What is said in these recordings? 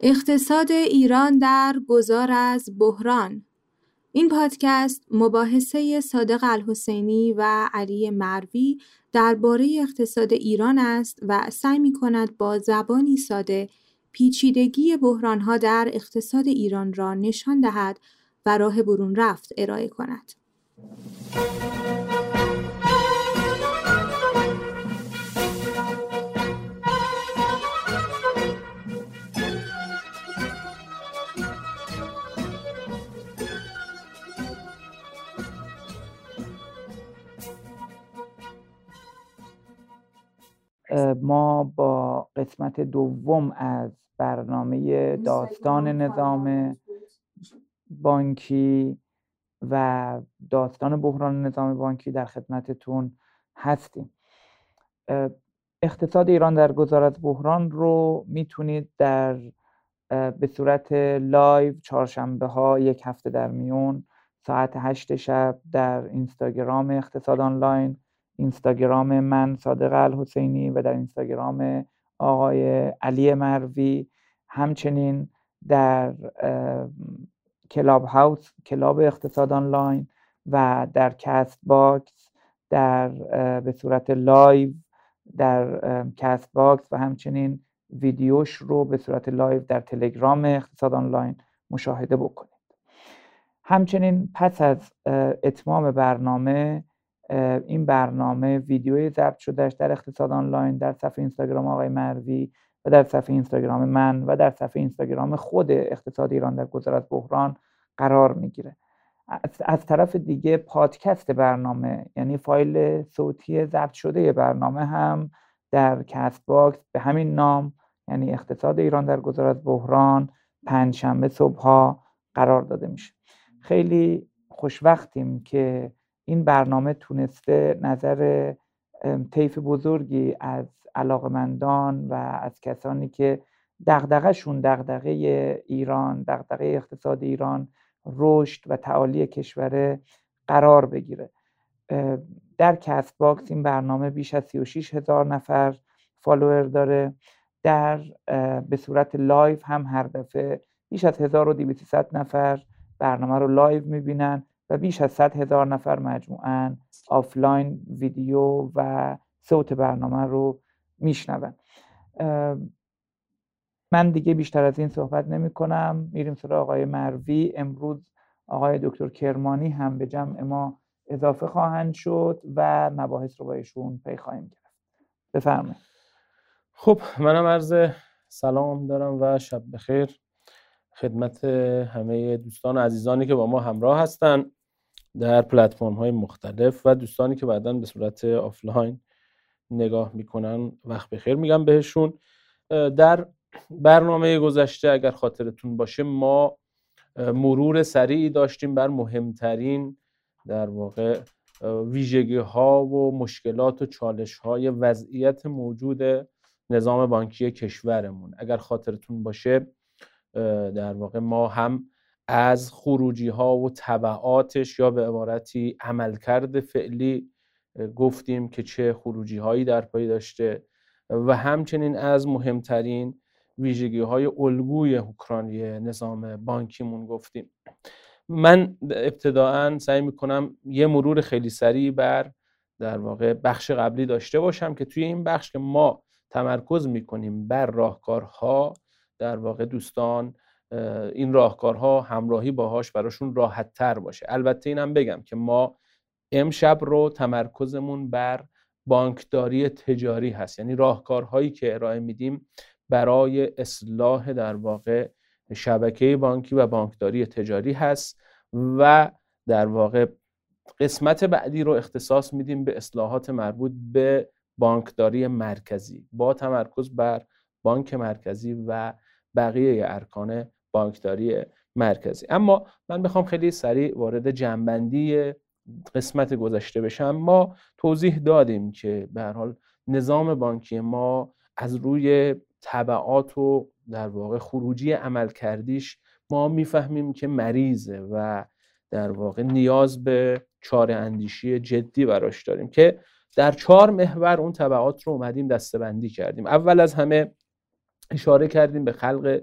اقتصاد ایران در گذار از بحران این پادکست مباحثه صادق الحسینی و علی مروی درباره اقتصاد ایران است و سعی می کند با زبانی ساده پیچیدگی بحرانها در اقتصاد ایران را نشان دهد و راه برون رفت ارائه کند. ما با قسمت دوم از برنامه داستان نظام بانکی و داستان بحران نظام بانکی در خدمتتون هستیم. اقتصاد ایران در گذار از بحران رو می‌تونید در به صورت live چهارشنبه ها یک هفته در میون ساعت هشت شب در اینستاگرام اقتصاد آنلاین اینستاگرام من صادق الحسینی و در اینستاگرام آقای علی مروی. همچنین در Clubhouse club اقتصاد آنلاین و در Castbox در به صورت live در Castbox و همچنین ویدیوش رو به صورت live در تلگرام اقتصاد آنلاین مشاهده بکنید. همچنین پس از اتمام برنامه این برنامه ویدیوی ضبط شدهش در اقتصاد آنلاین در صفحه اینستاگرام آقای مروی و در صفحه اینستاگرام من و در صفحه اینستاگرام خود اقتصاد ایران در گذر بحران قرار می‌گیره. از طرف دیگه پادکست برنامه یعنی فایل صوتی ضبط شده برنامه هم در Castbox به همین نام یعنی اقتصاد ایران در گذر بحران پنجشنبه صبح قرار داده میشه. خیلی خوشوقتیم که این برنامه تونسته نظر طیف بزرگی از علاقمندان و از کسانی که دغدغهشون دغدغه ایران دغدغه اقتصاد ایران رشد و تعالی کشور قرار بگیره. در Castbox این برنامه بیش از 36 هزار نفر follower داره. در به صورت live هم هر دفعه بیش از 1200 نفر برنامه رو live می‌بینن. و بیش از 100 هزار نفر مجموعا آفلاین ویدیو و صوت برنامه رو میشنون. من دیگه بیشتر از این صحبت نمی کنم میریم سراغ آقای مروی. امروز آقای دکتر کرمانی هم به جمع ما اضافه خواهند شد و مباحث رو با ایشون پی خواهیم گرفت. بفرمایید. خب منم عرض سلام دارم و شب بخیر. خدمت همه دوستان و عزیزانی که با ما همراه هستن. در پلتفرم های مختلف و دوستانی که بعدا به صورت آفلاین نگاه می‌کنن وقت بخیر میگم بهشون. در برنامه گذشته اگر خاطرتون باشه ما مرور سریعی داشتیم بر مهمترین در واقع ویژگی ها و مشکلات و چالش های وضعیت موجود نظام بانکی کشورمون. اگر خاطرتون باشه در واقع ما هم از خروجی ها و طبعاتش یا به عبارتی عملکرد فعلی گفتیم که چه خروجی هایی در پای داشته و همچنین از مهمترین ویژگی های الگوی حکرانی نظام بانکیمون گفتیم. من ابتداعا سعی می‌کنم یه مرور خیلی سریع بر در واقع بخش قبلی داشته باشم که توی این بخش که ما تمرکز می‌کنیم بر راهکارها در واقع دوستان این راهکارها همراهی باهاش براشون راحت تر باشه. البته اینم بگم که ما امشب رو تمرکزمون بر بانکداری تجاری هست. یعنی راهکارهایی که ارائه میدیم برای اصلاح در واقع شبکه بانکی و بانکداری تجاری هست و در واقع قسمت بعدی رو اختصاص میدیم به اصلاحات مربوط به بانکداری مرکزی. با تمرکز بر بانک مرکزی و بقیه ارکان بانکداری مرکزی. اما من بخوام خیلی سریع وارد جنبندی قسمت گذشته بشم. ما توضیح دادیم که به حال نظام بانکی ما از روی طبعات و در واقع خروجی عمل کردیش ما می‌فهمیم که مریضه و در واقع نیاز به چاره اندیشی جدی براش داریم که در چهار محور اون طبعات رو اومدیم دستبندی کردیم. اول از همه اشاره کردیم به خلق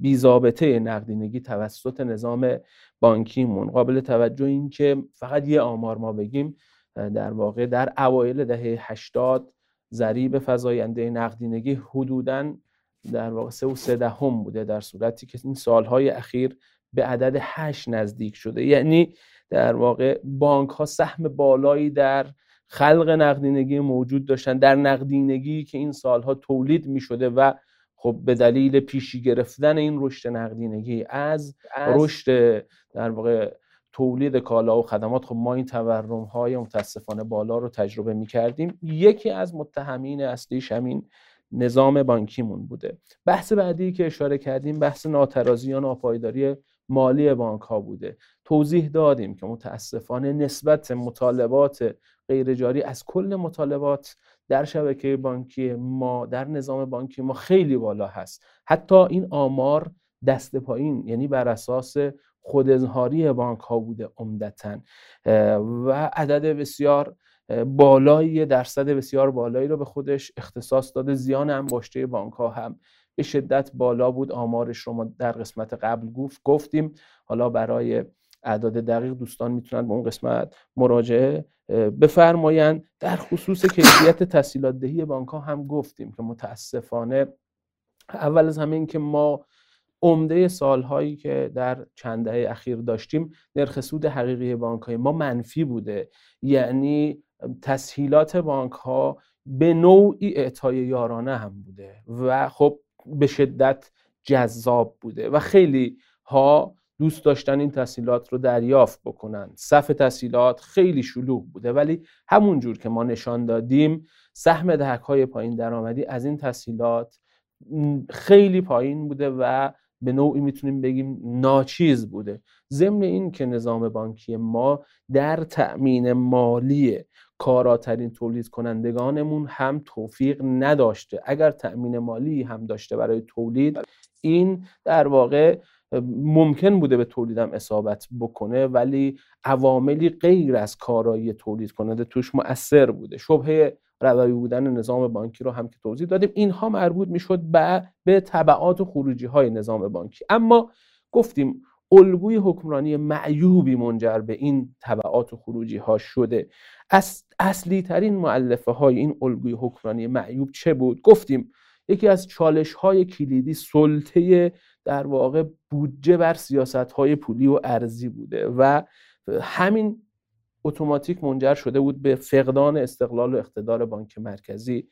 بیزابطه نقدینگی توسط نظام بانکیمون. قابل توجه این که فقط یه آمار ما بگیم در واقع در اوایل دهه 80 ضریب فزاینده نقدینگی حدوداً در واقع سه و سه دهم بوده در صورتی که این سالهای اخیر به عدد هشت نزدیک شده. یعنی در واقع بانک ها سهم بالایی در خلق نقدینگی موجود داشتن در نقدینگی که این سالها تولید می شده و خب به دلیل پیشی گرفتن این رشد نقدینگی از, از رشد در واقع تولید کالا و خدمات خب ما این تورم های متاسفانه بالا رو تجربه می کردیم یکی از متهمین اصلیش همین نظام بانکیمون بوده. بحث بعدی که اشاره کردیم بحث ناترازی یا ناپایداری مالی بانک ها بوده. توضیح دادیم که متاسفانه نسبت مطالبات غیرجاری از کل مطالبات در شبکه بانکی ما در نظام بانکی ما خیلی بالا هست. حتی این آمار دست پایین یعنی بر اساس خود اظهاری بانک ها بوده عمدتا. و عدد بسیار بالایی درصد بسیار بالایی رو به خودش اختصاص داده. زیان انباشته بانک ها هم به شدت بالا بود. آمارش رو ما در قسمت قبل گفت گفتیم. حالا برای اعداد دقیق دوستان می‌تونن به اون قسمت مراجعه بفرمایند. در خصوص کیفیت تسهیلات دهی بانک ها هم گفتیم که متاسفانه اول از همه این که ما عمده سالهایی که در چند دهه اخیر داشتیم نرخ سود حقیقی بانک های ما منفی بوده. یعنی تسهیلات بانک ها به نوعی اعطای یارانه هم بوده و خب به شدت جذاب بوده و خیلی ها دوست داشتن این تسهیلات رو دریافت بکنن. صف تسهیلات خیلی شلوغ بوده ولی همون جور که ما نشان دادیم سهم دهک های پایین درآمدی از این تسهیلات خیلی پایین بوده و به نوعی می‌تونیم بگیم ناچیز بوده. ضمن این که نظام بانکی ما در تأمین مالی کاراترین تولید کنندگانمون هم توفیق نداشته. اگر تأمین مالی هم داشته برای تولید این در واقع ممکن بوده به تولیدم اصابت بکنه ولی عواملی غیر از کارایی تولید کننده توش مؤثر بوده. شبهه روی بودن نظام بانکی رو هم که توضیح دادیم. اینها مربوط می‌شد به به تبعات و خروجی های نظام بانکی. اما گفتیم الگوی حکمرانی معیوبی منجر به این تبعات و خروجی ها شده. از اصلی ترین معلفه های این الگوی حکمرانی معیوب چه بود؟ گفتیم یکی از چالش های کلیدی سلطه در واقع بودجه بر سیاست های پولی و ارزی بوده و همین اتوماتیک منجر شده بود به فقدان استقلال و اقتدار بانک مرکزی.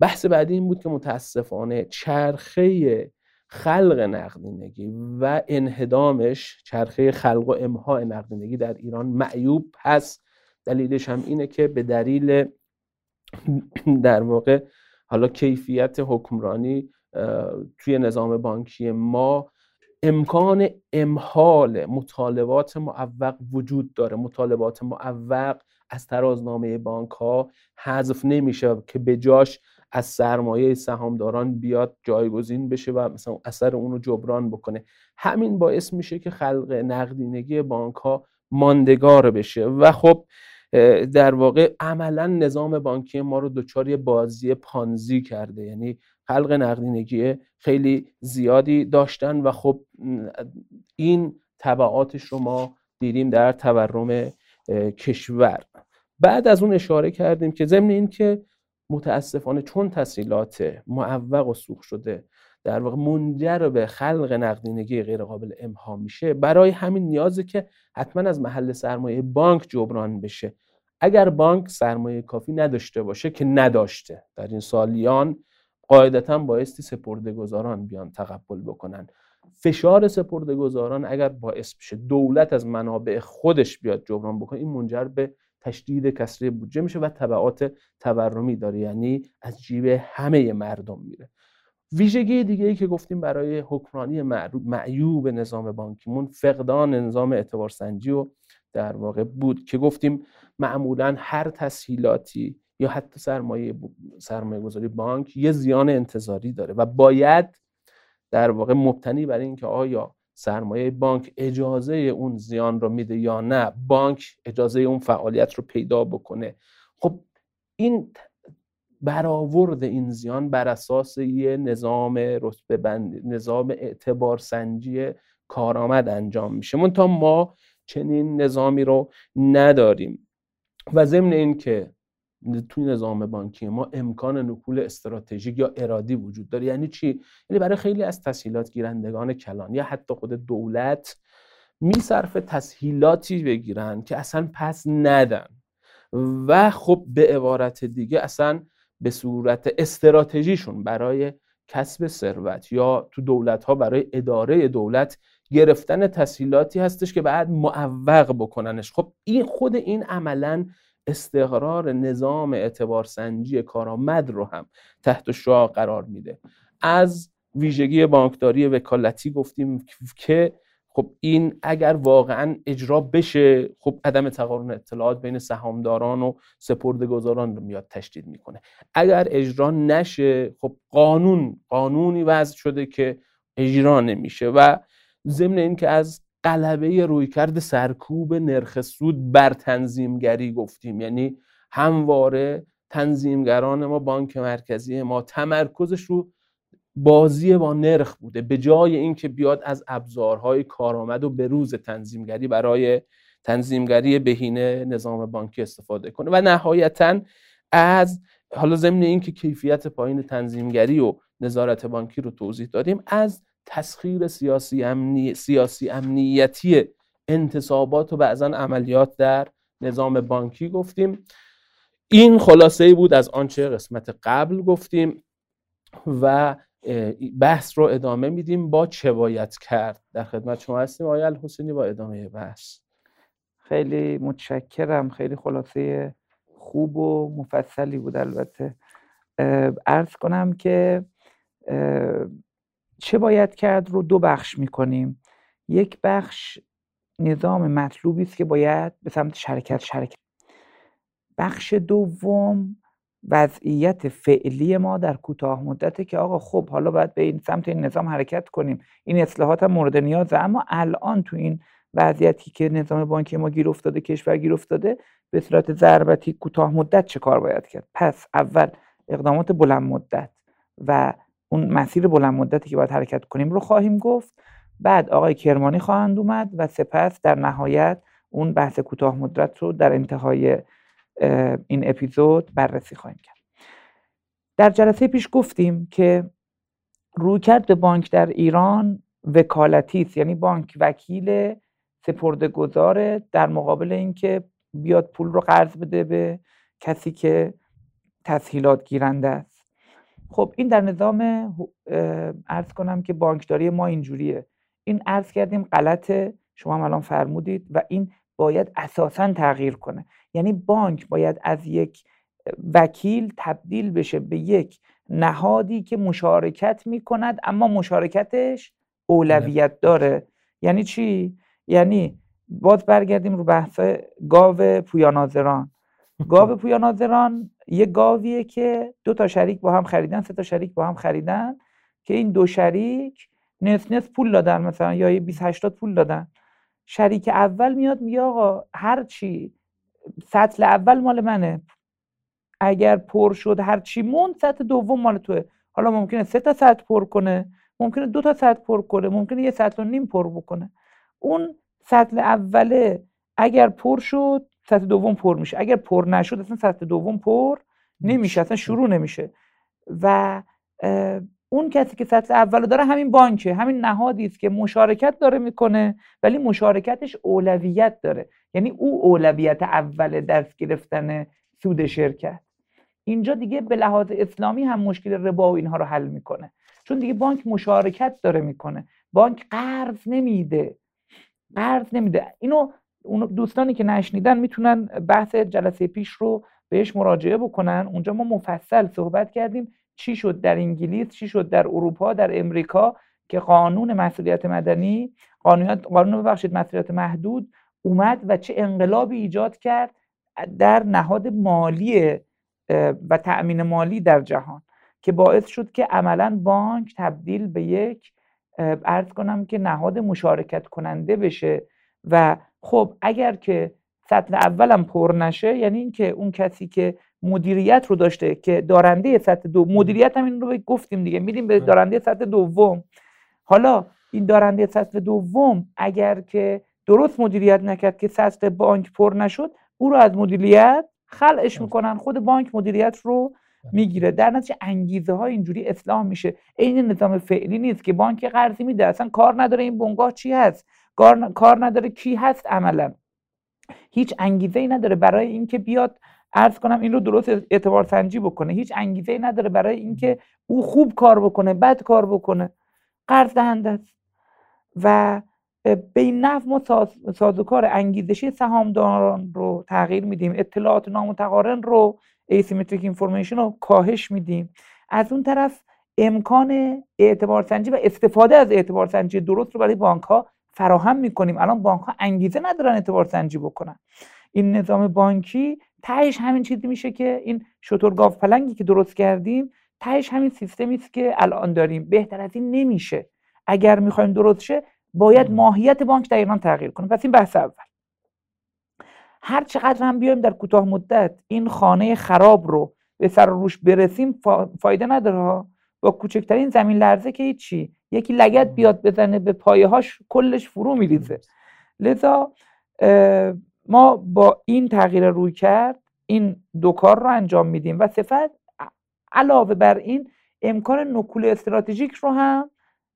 بحث بعدی این بود که متاسفانه چرخه خلق نقدینگی و انهدامش چرخه خلق و امها نقدینگی در ایران معیوب هست. دلیلش هم اینه که به دلیل در واقع حالا کیفیت حکمرانی توی نظام بانکی ما امکان امحال مطالبات معوق وجود داره. مطالبات معوق از ترازنامه بانک ها حذف نمیشه که به جاش از سرمایه سهامداران بیاد جایگزین بشه و مثلا اثر اون رو جبران بکنه. همین باعث میشه که خلق نقدینگی بانک ها ماندگار بشه. و خب در واقع عملا نظام بانکی ما رو دچار بازی پانزی کرده. یعنی خلق نقدینگی خیلی زیادی داشتن و خب این طبعاتش رو ما دیدیم در تورم کشور. بعد از اون اشاره کردیم که ضمن این که متاسفانه چون تسهیلات معوق و سوخ شده در واقع منجر به خلق نقدینگی غیر قابل امها میشه برای همین نیازه که حتما از محل سرمایه بانک جبران بشه. اگر بانک سرمایه کافی نداشته باشه که نداشته. در این سالیان قاعدتا بایستی سپرده گذاران بیان تقبل بکنن. فشار سپرده گذاران اگر باعث بشه دولت از منابع خودش بیاد جبران بکنه این منجر به تشدید کسری بودجه میشه و طبعات تورمی داره. یعنی از جیب همه مردم میره. ویژگی دیگه ای که گفتیم برای حکمرانی معیوب نظام بانکیمون فقدان نظام اعتبار سنجی و در واقع بود که گفتیم معمولا هر تسهیلاتی یا حتی سرمایه سرمایه گذاری بانک یه زیان انتظاری داره و باید در واقع مبتنی برای اینکه آیا سرمایه بانک اجازه اون زیان رو میده یا نه بانک اجازه اون فعالیت رو پیدا بکنه. خب این برآورد این زیان بر اساس یه نظام رتبه نظام اعتبار سنجی کارآمد انجام میشه. تا ما چنین نظامی رو نداریم. و ضمن اینکه توی نظام بانکی ما امکان نکول استراتژیک یا ارادی وجود داره. یعنی چی؟ یعنی برای خیلی از تسهیلات گیرندگان کلان یا حتی خود دولت میصرف تسهیلاتی بگیرن که اصلا پس ندن. و خب به عبارت دیگه اصلا به صورت استراتژیشون برای کسب ثروت یا تو دولت ها برای اداره دولت گرفتن تسهیلاتی هستش که بعد معوق بکننش. خب این خود این عملا استقرار نظام اعتبار سنجی کارآمد رو هم تحت شعا قرار میده. از ویژگی بانکداری وکالتی گفتیم که خب این اگر واقعا اجرا بشه خب عدم تقارن اطلاعات بین سهامداران و سپردهگذاران رو میاد تشدید می‌کنه. اگر اجرا نشه خب قانون قانونی وضع شده که اجرا نمیشه و ضمن اینکه از قلبه رویکرد سرکوب نرخ سود بر تنظیمگری گفتیم. یعنی همواره تنظیمگران ما بانک مرکزی ما تمرکزش رو بازی با نرخ بوده. به جای اینکه بیاد از ابزارهای کارآمد و بروز تنظیمگری برای تنظیمگری بهینه نظام بانکی استفاده کنه. و نهایتا از حالا ضمن اینکه کیفیت پایین تنظیمگری و نظارت بانکی رو توضیح دادیم از تسخیر سیاسی, امنی... سیاسی امنیتی انتصابات و بعضا عملیات در نظام بانکی گفتیم. این خلاصه ای بود از آنچه قسمت قبل گفتیم و بحث رو ادامه میدیم با چه باید کرد. در خدمت شما هستیم آقای الحسینی با ادامه بحث. خیلی متشکرم. خیلی خلاصه خوب و مفصلی بود البته. ارز کنم که چه باید کرد رو دو بخش می‌کنیم. یک بخش نظام مطلوبی است که باید به سمت شرکت شرکت. بخش دوم وضعیت فعلی ما در کوتاه مدته که آقا خب حالا باید به این سمت این نظام حرکت کنیم. این اصلاحات هم مورد نیازه اما الان تو این وضعیتی که نظام بانکی ما گیر افتاده کشور گیر افتاده به صورت ضربتی کوتاه مدت چه کار باید کرد؟ پس اول اقدامات بلند مدت و اون مسیر بلند مدتی که باید حرکت کنیم رو خواهیم گفت. بعد آقای کرمانی خواهند اومد و سپس در نهایت اون بحث کوتاه مدت رو در انتهای این اپیزود بررسی خواهیم کرد. در جلسه پیش گفتیم که رویکرد به بانک در ایران وکالتی است. یعنی بانک وکیل سپرده گذاره در مقابل اینکه بیاد پول رو قرض بده به کسی که تسهیلات گیرنده است. خب این در نظام ارز کنم که بانکداری ما اینجوریه. این ارز کردیم غلطه شما هم الان فرمودید و این باید اساسا تغییر کنه. یعنی بانک باید از یک وکیل تبدیل بشه به یک نهادی که مشارکت می کند اما مشارکتش اولویت داره. یعنی چی؟ یعنی باز برگردیم رو بحث گاو پویانازران گاو پویانازران یه گاویه که دو تا شریک با هم خریدن سه تا شریک با هم خریدن که این دو شریک نصف نصف پول دادن مثلا یا یه 20 80 پول دادن. شریک اول میاد میگه آقا هر چی سطل اول مال منه. اگر پر شد هر چی مون سطل دوم مال توه. حالا ممکنه سه تا سطل پر کنه ممکنه دو تا سطل پر کنه ممکنه یه سطل و نیم پر بکنه. اون سطل اوله اگر پر شد سطل دوم پر میشه. اگر پر نشد اصلا سطل دوم پر نمیشه. اصلا شروع نمیشه. و اون کسی که سطح اول داره همین بانکه. همین نهادی است که مشارکت داره می‌کنه ولی مشارکتش اولویت داره. یعنی او اولویت اول دست گرفتن سود شرکت. اینجا دیگه به لحاظ اسلامی هم مشکل ربا و اینها رو حل می‌کنه. چون دیگه بانک مشارکت داره می‌کنه. بانک قرض نمیده. قرض نمیده. اینو دوستانی که نشنیدن می‌تونن بحث جلسه پیش رو بهش مراجعه بکنن. اونجا ما مفصل صحبت کردیم چی شد در انگلیس چی شد در اروپا در امریکا که قانون مسئولیت مدنی قانون قانون ببخشید مسئولیت محدود اومد و چه انقلابی ایجاد کرد در نهاد مالی و تأمین مالی در جهان که باعث شد که عملا بانک تبدیل به یک ارز کنم که نهاد مشارکت کننده بشه و خب اگر که سطل اولم پر نشه یعنی اینکه اون کسی که مدیریت رو داشته که دارنده سطح دو مدیریت هم این رو گفتیم دیگه میدیم به دارنده سطح دوم. حالا این دارنده سطح دوم اگر که درست مدیریت نکرد که سطح بانک پر نشد او رو از مدیریت خلعش می‌کنن خود بانک مدیریت رو می‌گیره. در نتیجه انگیزه ها اینجوری اصلاح میشه. عین نظام فعلی نیست که بانک قرضی میده اصلا کار نداره این بنگاه چی هست؟ کار نداره. کی هست؟ عملا. هیچ انگیزه ای نداره برای اینکه بیاد عرض کنم این رو درست اعتبار سنجی بکنه. هیچ انگیزه ای نداره برای اینکه او خوب کار بکنه بد کار بکنه. قرض دهنده است. و به این نحو ما سازوکار انگیزشی سهامداران رو تغییر میدیم. اطلاعات نامتقارن رو asymmetric information رو کاهش میدیم. از اون طرف امکان اعتبار سنجی و استفاده از اعتبار سنجی درست رو برای بانک ها فراهم می‌کنیم. الان بانک ها انگیزه ندارن اعتبار سنجی بکنن. این نظام بانکی تهش همین چیزی میشه که این شترگاف پلنگی که درست کردیم تهش همین سیستمی است که الان داریم. بهتر از این نمیشه. اگر می‌خوایم درست شه باید ماهیت بانک در ایران تغییر کنه. پس این بحث اول. هر چقدر هم بیایم در کوتاه مدت این خانه خراب رو به سر روش برسیم فایده نداره با کوچکترین زمین لرزه که هیچی. یکی لگت بیاد بزنه به پایه هاش کلش فرو میریزه. لذا ما با این تغییر روی کرد این دو کار رو انجام میدیم و صفت علاوه بر این امکان نکول استراتژیک رو هم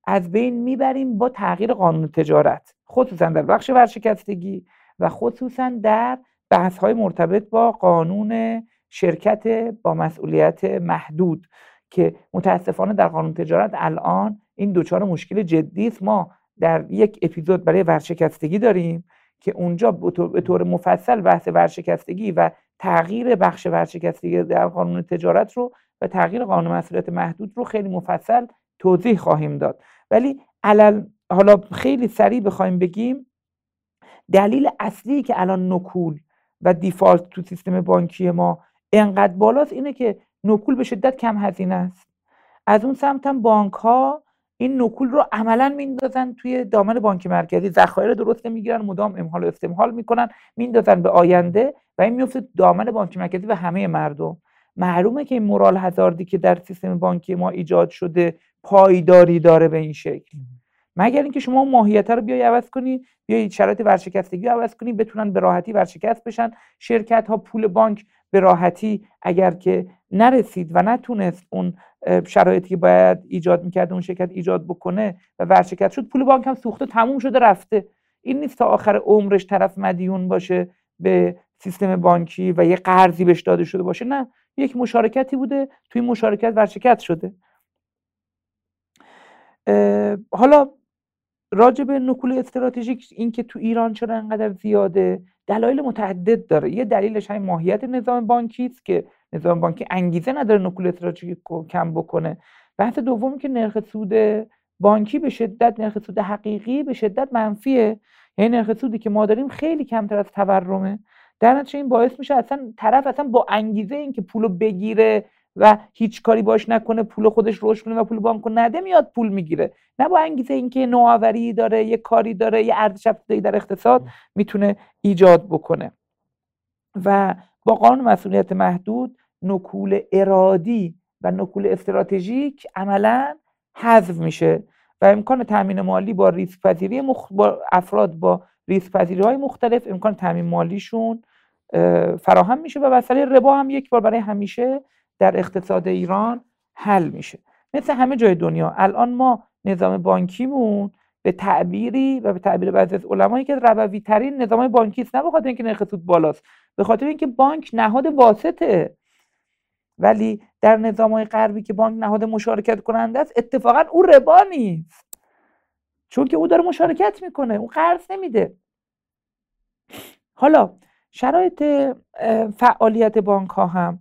از بین می‌بریم با تغییر قانون تجارت. خصوصا در بخش ورشکستگی و خصوصا در بحث های مرتبط با قانون شرکت با مسئولیت محدود که متاسفانه در قانون تجارت الان این دوچار مشکل جدی است. ما در یک اپیزود برای ورشکستگی داریم که اونجا به طور مفصل بحث ورشکستگی و تغییر بخش ورشکستگی در قانون تجارت رو و تغییر قانون مسئولیت محدود رو خیلی مفصل توضیح خواهیم داد. ولی علل حالا خیلی سریع بخوایم بگیم دلیل اصلی که الان نکول و دیفالت تو سیستم بانکی ما انقدر بالاست اینه که نکول به شدت کم هزینه است. از اون سمت هم بانک ها این نکول رو عملا میندازن توی دامن بانک مرکزی. ذخایر درست نمی‌گیرن مدام امحال و استمحال می‌کنن میندازن به آینده و این میفته دامن بانک مرکزی و همه مردم. معلومه که این مورال هزاردی که در سیستم بانکی ما ایجاد شده پایداری داره به این شکل. مگر اینکه شما ماهیت رو بیای عوض کنی بیای شرایط ورشکستگی رو عوض کنی بتونن به راحتی ورشکست بشن. شرکت ها پول بانک به راحتی اگر که نرسید و نتونست اون شرایطی که باید ایجاد می‌کرده اون شرکت ایجاد بکنه و ورشکست شد پول بانک هم سوخته تموم شده رفته. این نیست تا آخر عمرش طرف مدیون باشه به سیستم بانکی و یه قرضی بهش داده شده باشه. نه یک مشارکتی بوده توی مشارکت ورشکست شده. حالا راجع به نکول استراتژیک این که تو ایران چرا انقدر زیاده دلایل متعدد داره. یه دلیلش همین ماهیت نظام بانکی است که نظام بانکی انگیزه نداره نکول استراتژیک کم بکنه. بحث دومی که نرخ سود بانکی به شدت نرخ سود حقیقی به شدت منفیه. یعنی نرخ سودی که ما داریم خیلی کمتر از تورمه. در نتیجه این باعث میشه اصلا طرف اصلا با انگیزه اینکه پولو بگیره و هیچ کاری باش نکنه پول خودش رشد کنه و پول بانک نده میاد پول می‌گیره. نه با انگیزه اینکه نوآوری داره یه کاری داره یه ارزش افزوده در اقتصاد می‌تونه ایجاد بکنه. و با قانون مسئولیت محدود نکول ارادی و نکول استراتژیک عملا حذف میشه و امکان تامین مالی با ریسک پذیری مخ... با افراد با ریسک پذیری های مختلف امکان تامین مالیشون فراهم میشه و مسئله ربا هم یک بار برای همیشه در اقتصاد ایران حل میشه. مثل همه جای دنیا. الان ما نظام بانکیمون به تعبیری و به تعبیر بعضی از علمایی که ربوی ترین نظام بانکی است نه بخاطر اینکه نرخ سود بالاست به خاطر اینکه بانک نهاد واسطه. ولی در نظام های غربی که بانک نهاد مشارکت کننده است اتفاقا او ربا نیست. چون که او داره مشارکت می‌کنه. او قرض نمیده. حالا شرایط فعالیت بانک ها هم.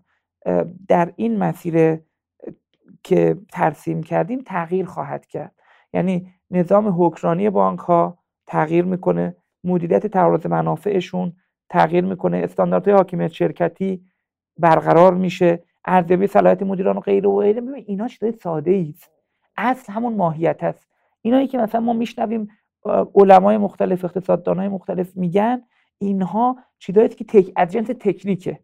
در این مسیر که ترسیم کردیم تغییر خواهد کرد. یعنی نظام حکرانی بانک ها تغییر می‌کنه مدیریت تعارض منافعشون تغییر می‌کنه استانداردهای حاکمیت شرکتی برقرار میشه ارزیابی صلاحیت مدیران و غیره و غیره. اینا چیزای ساده است. اصل همون ماهیت است. اینایی که مثلا ما میشنویم علمای مختلف اقتصاددانای مختلف میگن اینها چیزایی که تک از جنس تکنیکه.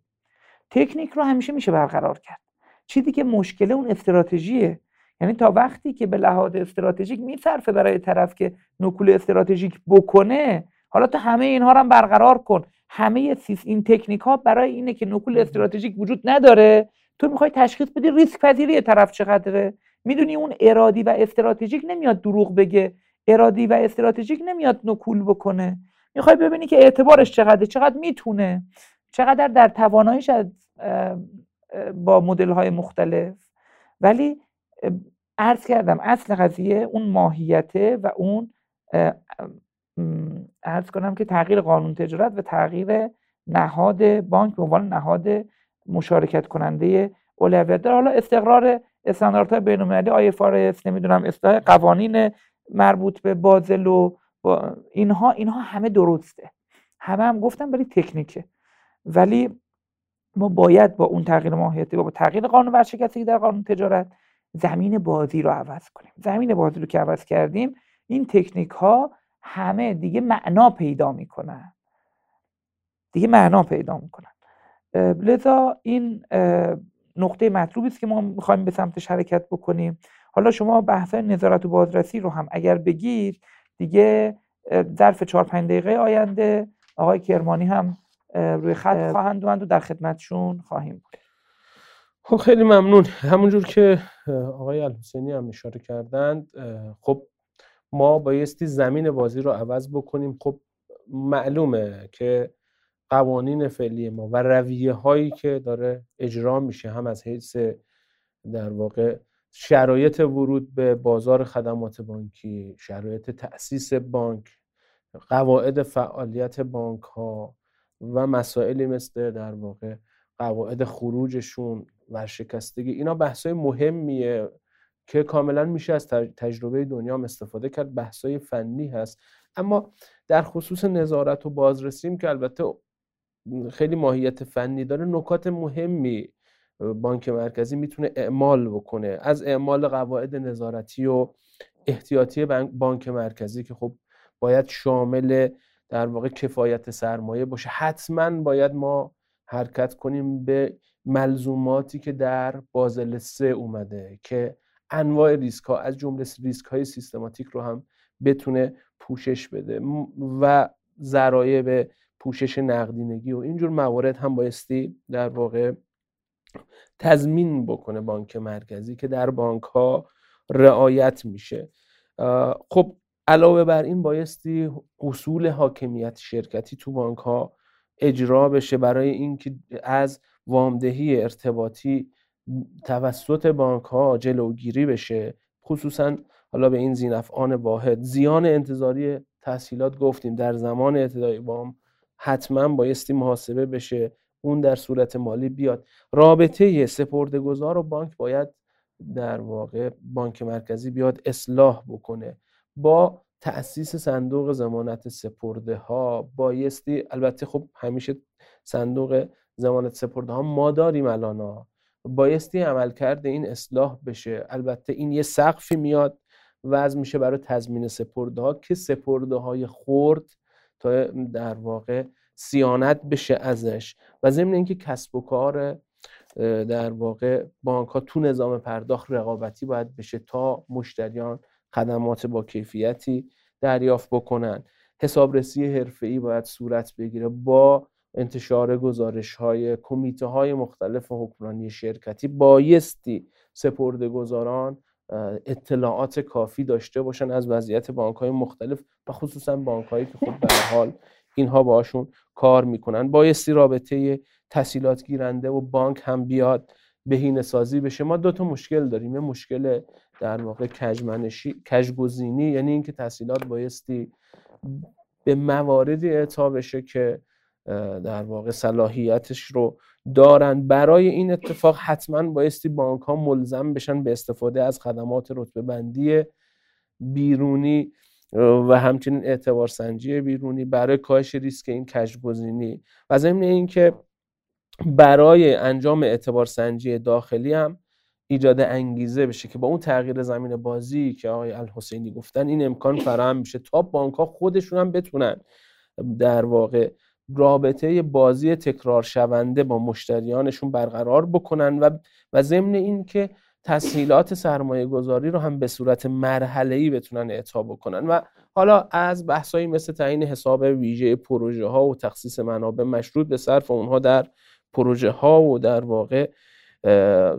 تکنیک رو همیشه میشه برقرار کرد. چیزی که مشکل اون استراتژیه. یعنی تا وقتی که به لحاظ استراتژیک میصرفه برای طرف که نکول استراتژیک بکنه حالا تو همه اینها رو هم برقرار کن. همه این تکنیک ها برای اینه که نکول استراتژیک وجود نداره. تو می‌خوای تشخیص بدی ریسک پذیری طرف چقدره. می‌دونی اون ارادی و استراتژیک نمیاد دروغ بگه. ارادی و استراتژیک نمیاد نکول بکنه. می‌خوای ببینی که اعتبارش چقدره. چقدر می‌تونه. چقدر در تواناییش با مدل های مختلف. ولی عرض کردم اصل قضیه اون ماهیته و اون عرض کنم که تغییر قانون تجارت و تغییر نهاد بانک به عنوان نهاد مشارکت کننده اولویت داره. حالا استقرار استانداردهای بین‌المللی آی فارس نمی‌دونم اصلاح قوانین مربوط به بازل و اینها اینها همه درسته. همه هم گفتم ولی تکنیکه. ولی ما باید با اون تغییر ماهیتی و با تغییر قانون ورشکستگی در قانون تجارت زمین بازی رو عوض کنیم. زمین بازی رو که عوض کردیم این تکنیک ها همه دیگه معنا پیدا می‌کنن. دیگه معنا پیدا می‌کنن. لذا این نقطه مطلوبی است که ما می‌خوایم به سمتش حرکت بکنیم. حالا شما بحث نظارت و بازرسی رو هم اگر بگید دیگه ظرف 4 5 دقیقه آینده آقای کرمانی هم روی خط خواهند اومد و در خدمتشون خواهیم بود. خب خیلی ممنون. همونجور که آقای الحسینی هم اشاره کردند خب ما بایستی زمین بازی رو عوض بکنیم. خب معلومه که قوانین فعلی ما و رویه هایی که داره اجرا میشه هم از حیث در واقع شرایط ورود به بازار خدمات بانکی شرایط تأسیس بانک قواعد فعالیت بانک ها و مسائلی مثل در واقع قواعد خروجشون ورشکستگی اینا بحثای مهمیه که کاملا میشه از تجربه دنیا هم استفاده کرد. بحثای فنی هست. اما در خصوص نظارت و بازرسیم که البته خیلی ماهیت فنی داره نکات مهمی بانک مرکزی می‌تونه اعمال بکنه. از اعمال قواعد نظارتی و احتیاطی بانک مرکزی که خب باید شامل در واقع کفایت سرمایه باشه. حتما باید ما حرکت کنیم به ملزوماتی که در بازل سه اومده که انواع ریسک ها از جمله ریسک های سیستماتیک رو هم بتونه پوشش بده و ذرایع به پوشش نقدینگی و اینجور موارد هم بایستی در واقع تضمین بکنه بانک مرکزی که در بانک ها رعایت میشه. خب علاوه بر این بایستی اصول حاکمیت شرکتی تو بانک ها اجرا بشه برای اینکه از وامدهی ارتباطی توسط بانک ها جلوگیری بشه. خصوصا حالا به این زینفعان واحد. زیان انتظاری تحصیلات گفتیم. در زمان ابتدای وام حتما بایستی محاسبه بشه. اون در صورت مالی بیاد. رابطه سپردهگذار و بانک باید در واقع بانک مرکزی بیاد اصلاح بکنه. با تأسیس صندوق زمانت سپرده ها بایستی البته خب همیشه صندوق زمانت سپرده ها ما داریم الان ها بایستی عمل کرده این اصلاح بشه. البته این یه سقفی میاد وضع میشه برای تضمین سپرده ها که سپرده های خورد تا در واقع سیانت بشه ازش. و ضمن اینکه کسب و کار در واقع بانک ها تو نظام پرداخت رقابتی باید بشه تا مشتریان خدمات با کیفیتی دریافت بکنن. حسابرسی حرفه‌ای باید صورت بگیره با انتشار گزارش های کمیته های مختلف حکمرانی شرکتی. بایستی سپرده گذاران اطلاعات کافی داشته باشن از وضعیت بانک های مختلف و خصوصا بانک هایی که خب به حال اینها باشون کار می‌کنن. بایستی رابطه تحصیلات گیرنده و بانک هم بیاد بهینه سازی بشه. ما دو تا مشکل داریم. یه مشکل در واقع کجمنشی کجگزینی یعنی اینکه تحصیلات بایستی به مواردی اعطا بشه که در واقع صلاحیتش رو دارن. برای این اتفاق حتما بایستی بانک ها ملزم بشن به استفاده از خدمات رتبه بندی بیرونی و همچنین اعتبار سنجی بیرونی برای کاهش ریسک این کشگزینی و ضمن اینکه برای انجام اعتبار سنجی داخلی هم ایجاد انگیزه بشه که با اون تغییر زمین بازی که آقای الحسینی گفتن این امکان فراهم میشه تا بانک ها خودشون هم بتونن در واقع رابطه بازی تکرار شونده با مشتریانشون برقرار بکنن و و ضمن این که تسهیلات سرمایه گذاری رو هم به صورت مرحله ای بتونن اعطا بکنن. و حالا از بحثایی مثل تعیین حساب ویژه پروژه ها و تخصیص منابع مشروط به صرف اونها در پروژه ها و در واقع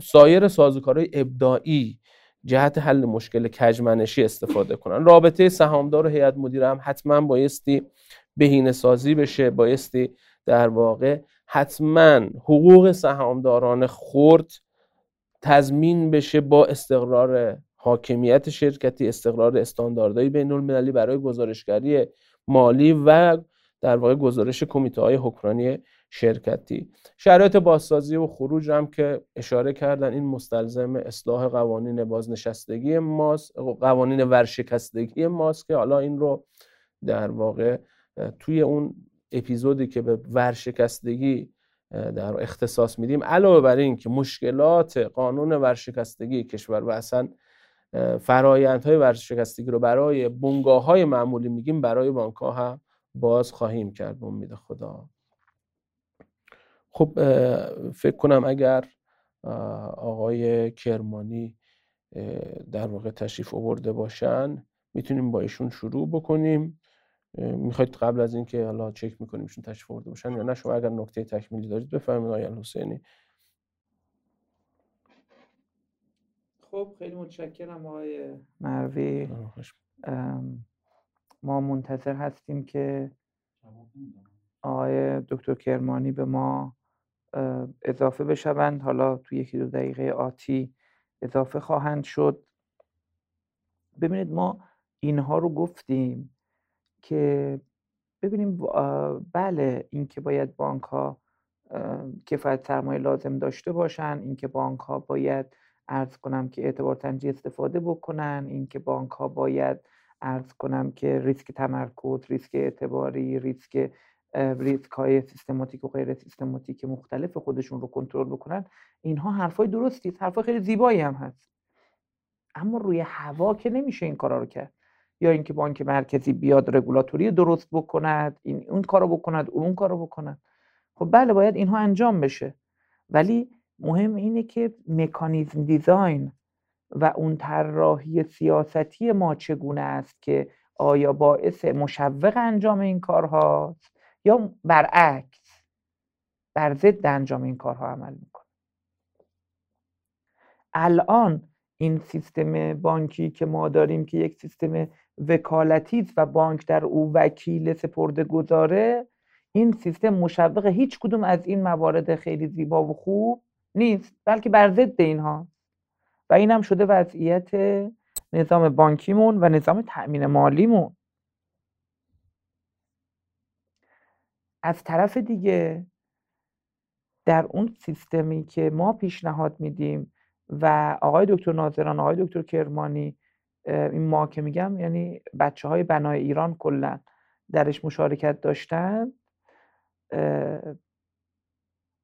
سایر سازوکارهای ابداعی جهت حل مشکل کجمنشی استفاده کنن. رابطه سهامدار و هیئت مدیره هم حتما بایستی بهینه سازی بشه بایستی در واقع حتما حقوق سهامداران خرد تضمین بشه با استقرار حاکمیت شرکتی استقرار استانداردهای بین المللی برای گزارشگری مالی و در واقع گزارش کمیته های حکمرانی شرکتی. شرایط بازسازی و خروج هم که اشاره کردن این مستلزم اصلاح قوانین بازنشستگی ماست قوانین ورشکستگی ماست که حالا این رو در واقع توی اون اپیزودی که به ورشکستگی در اختصاص میدیم علاوه بر این که مشکلات قانون ورشکستگی کشور و اصلا فرایندهای ورشکستگی رو برای بنگاه های معمولی میگیم برای بانک ها هم باز خواهیم کرد. به امید خدا. خب فکر کنم اگر آقای کرمانی در واقع تشریف آورده باشن می‌تونیم با ایشون شروع بکنیم. می‌خواید قبل از اینکه حالا چک می‌کنیم ایشون تشریف آورده باشن یا نه شما اگر نکته تکمیلی دارید بفرمایید آقای حسینی. خب خیلی متشکرم آقای مروی. ما منتظر هستیم که آقای دکتر کرمانی به ما اضافه بشوند. حالا تو یکی دو دقیقه آتی اضافه خواهند شد. ببینید ما اینها رو گفتیم که ببینیم بله اینکه باید بانک ها کفایت سرمایه لازم داشته باشن اینکه بانک ها باید ارز کنم که اعتبار تنجی استفاده بکنن اینکه بانک ها باید ارز کنم که ریسک تمرکز ریسک اعتباری ریسک ریسک های سیستماتیک و غیر سیستماتیک مختلف خودشون رو کنترل بکنن. اینها حرفای درستی است. حرفای خیلی زیبایی هم هست. اما روی هوا که نمیشه این کارا رو کرد. یا اینکه بانک مرکزی بیاد رگولاتوری درست بکند این اون کارو بکند اون کارو بکند. خب بله باید اینها انجام بشه. ولی مهم اینه که مکانیزم دیزاین و اون طراحی سیاستی ما چگونه است که آیا باعث مشوق انجام این کارهاست؟ یا برعکس بر ضد انجام این کارها عمل می‌کنه. الان این سیستم بانکی که ما داریم که یک سیستم وکالتی و بانک در او وکیل سپرده گذاره این سیستم مشوق هیچ کدوم از این موارد خیلی زیبا و خوب نیست بلکه بر ضد اینها. و این هم شده وضعیت نظام بانکیمون و نظام تأمین مالیمون. از طرف دیگه در اون سیستمی که ما پیشنهاد میدیم و آقای دکتر ناظران آقای دکتر کرمانی این ما که میگم یعنی بچه های بنای ایران کلا درش مشارکت داشتن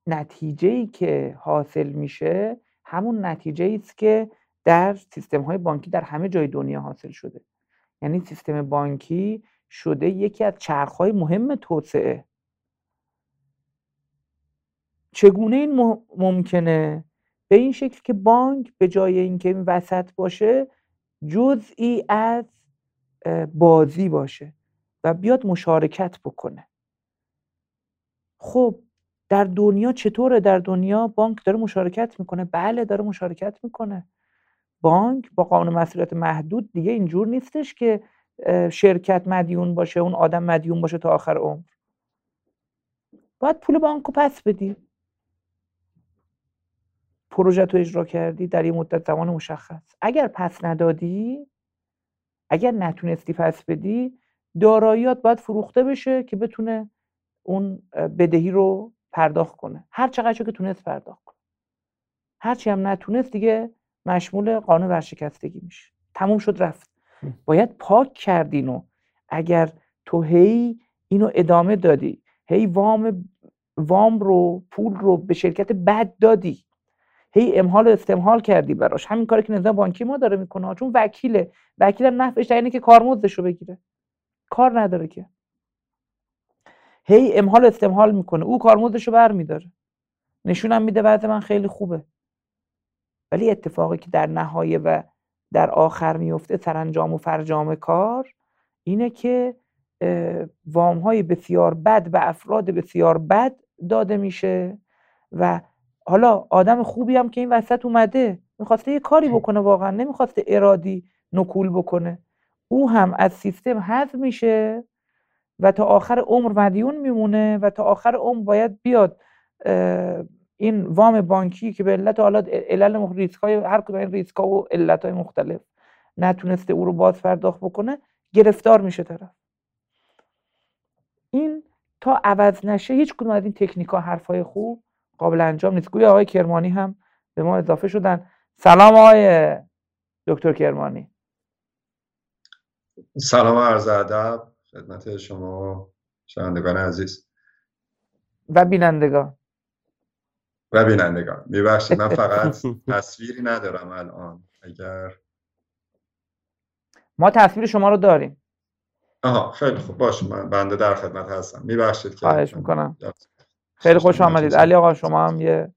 نتیجه ای که حاصل میشه همون نتیجه است که در سیستم های بانکی در همه جای دنیا حاصل شده. یعنی سیستم بانکی شده یکی از چرخ های مهم توسعه. چگونه این ممکنه به این شکل که بانک به جای اینکه این وسط باشه جزئی از بازی باشه و بیاد مشارکت بکنه. خب در دنیا چطوره؟ در دنیا بانک داره مشارکت می‌کنه. بله داره مشارکت می‌کنه. بانک با قانون مسئولیت محدود دیگه اینجور نیستش که شرکت مدیون باشه اون آدم مدیون باشه تا آخر عمر. باید پول بانک رو پس بدی. پروژه تو اجرا کردی در یه مدت زمان مشخص. اگر پس ندادی اگر نتونستی پس بدی داراییات باید فروخته بشه که بتونه اون بدهی رو پرداخت کنه. هر چقدر که تونست پرداخت کنه. هرچی هم نتونست دیگه مشمول قانون ورشکستگی میشه. تموم شد رفت. باید پاک کردین و اگر تو هی اینو ادامه دادی هی وام وام رو پول رو به شرکت بد دادی هی امحال استمحال کردی براش. همین کاری که نظام بانکی ما داره می‌کنه. چون وکیله. وکیل هم نفعش اینه که کارمزدش رو بگیره. کار نداره که. هی امحال استمحال می‌کنه. او کارمزدش رو برمیداره. نشونم میده وضع من خیلی خوبه. ولی اتفاقی که در نهایه و در آخر میفته سرانجام و فرجام کار اینه که وام های بسیار بد به افراد بسیار بد داده میشه و حالا آدم خوبی هم که این وسط اومده می‌خواسته یه کاری بکنه واقعا نمی‌خواسته ارادی نکول بکنه. او هم از سیستم حذف میشه و تا آخر عمر مدیون میمونه و تا آخر عمر باید بیاد این وام بانکی که به علت حالا علل ریسک های هر کدوم این ریسک ها و علت های مختلف نتونسته او رو باز پرداخت بکنه گرفتار میشه طرف. این تا عوض نشه هیچ کدوم از این تکنیک ها حرف های خوب قابل انجام نیست. گویا آقای کرمانی هم به ما اضافه شدن. سلام آقای دکتر کرمانی. سلام عرض ادب خدمت شما شنوندگان عزیز. و بینندگان. و بینندگان. میبخشید من فقط تصویری ندارم الان. اگر ما تصویر شما رو داریم. آها خیلی خوب. باشه من بنده در خدمت هستم. میبخشید که خواهش می‌کنم. خیلی خوش آمدید. علی آقا شما هم یه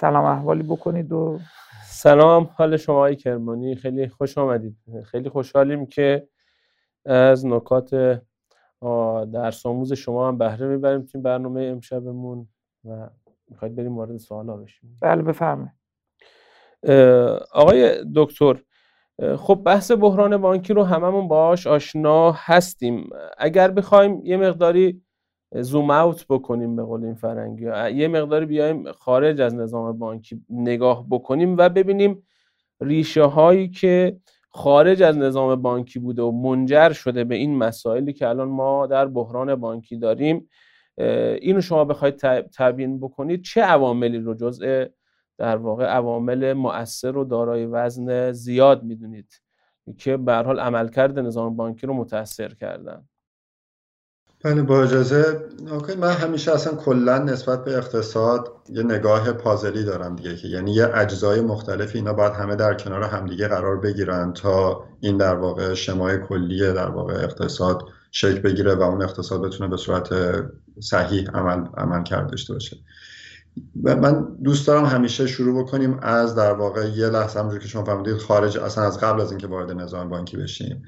سلام احوالی بکنید و سلام حال شما آقای کرمانی؟ خیلی خوش آمدید. خیلی خوشحالیم که از نکات درس آموز شما هم بهره می‌بریم تو برنامه امشبمون و می‌خواید بریم وارد سوالا بشیم. بله بفرمایید. آقای دکتر خب بحث بحران بانکی رو هممون باش آشنا هستیم. اگر بخوایم یه مقداری زوم اوت بکنیم به قول این فرنگی یه مقداری بیایم خارج از نظام بانکی نگاه بکنیم و ببینیم ریشه هایی که خارج از نظام بانکی بوده و منجر شده به این مسائلی که الان ما در بحران بانکی داریم اینو شما بخواید تبیین بکنید. چه عواملی رو جزء در واقع عوامل مؤثر و دارای وزن زیاد می‌دونید که به حال عملکرد نظام بانکی رو متاثر کردن؟ بله با اجازه. من همیشه اصلا کلا نسبت به اقتصاد یه نگاه پازلی دارم دیگه که یعنی یه اجزای مختلف اینا باید همه در کنار همدیگه قرار بگیرن تا این در واقع شمای کلیه در واقع اقتصاد شکل بگیره و اون اقتصاد بتونه به صورت صحیح عمل, عمل کرد داشته باشه من دوست دارم همیشه شروع بکنیم از در واقع یه لحظه همونجور که شما فهمیدید خارج اصلا از قبل از اینکه وارد نظام بانکی بشیم.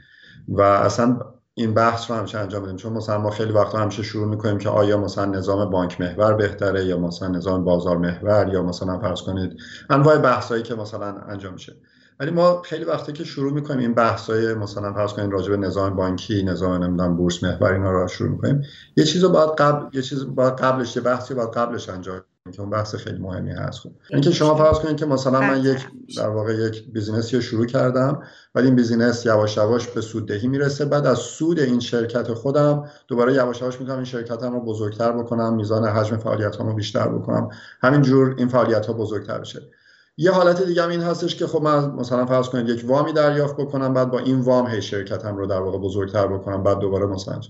و اصلا این بحث رو همیشه انجام بدیم؟ چون مثلا ما خیلی وقتا همیشه شروع می‌کنیم که آیا مثلا نظام بانک محور بهتره یا مثلا نظام بازار محور یا مثلا فرض کنید انواع بحثایی که مثلا انجام میشه. ولی ما خیلی وقتی که شروع می‌کنیم این بحثای مثلا فرض کنید راجع به نظام بانکی نظام نمی‌دونم بورس محور اینا رو شروع می‌کنیم یه چیزو باید قبل یه چیز باید قبلش یه بحثی باید قبلش انجام که اون بحث خیلی مهمی هست. خب اینکه شما فرض کنید که مثلا من یک در واقع یک business ی شروع کردم ولی این business یواش یواش به سوددهی می‌رسه. بعد از سود این شرکت خودم دوباره یواش یواش می‌تونم این شرکتم رو بزرگتر بکنم میزان حجم فعالیتامو بیشتر بکنم. همینجور این فعالیت ها بزرگتر بشه. یه حالت دیگه هم این هستش که خب من مثلا فرض کنید یک وامی دریافت بکنم بعد با این وام هی شرکتم رو در واقع بزرگتر بکنم بعد دوباره مثلا.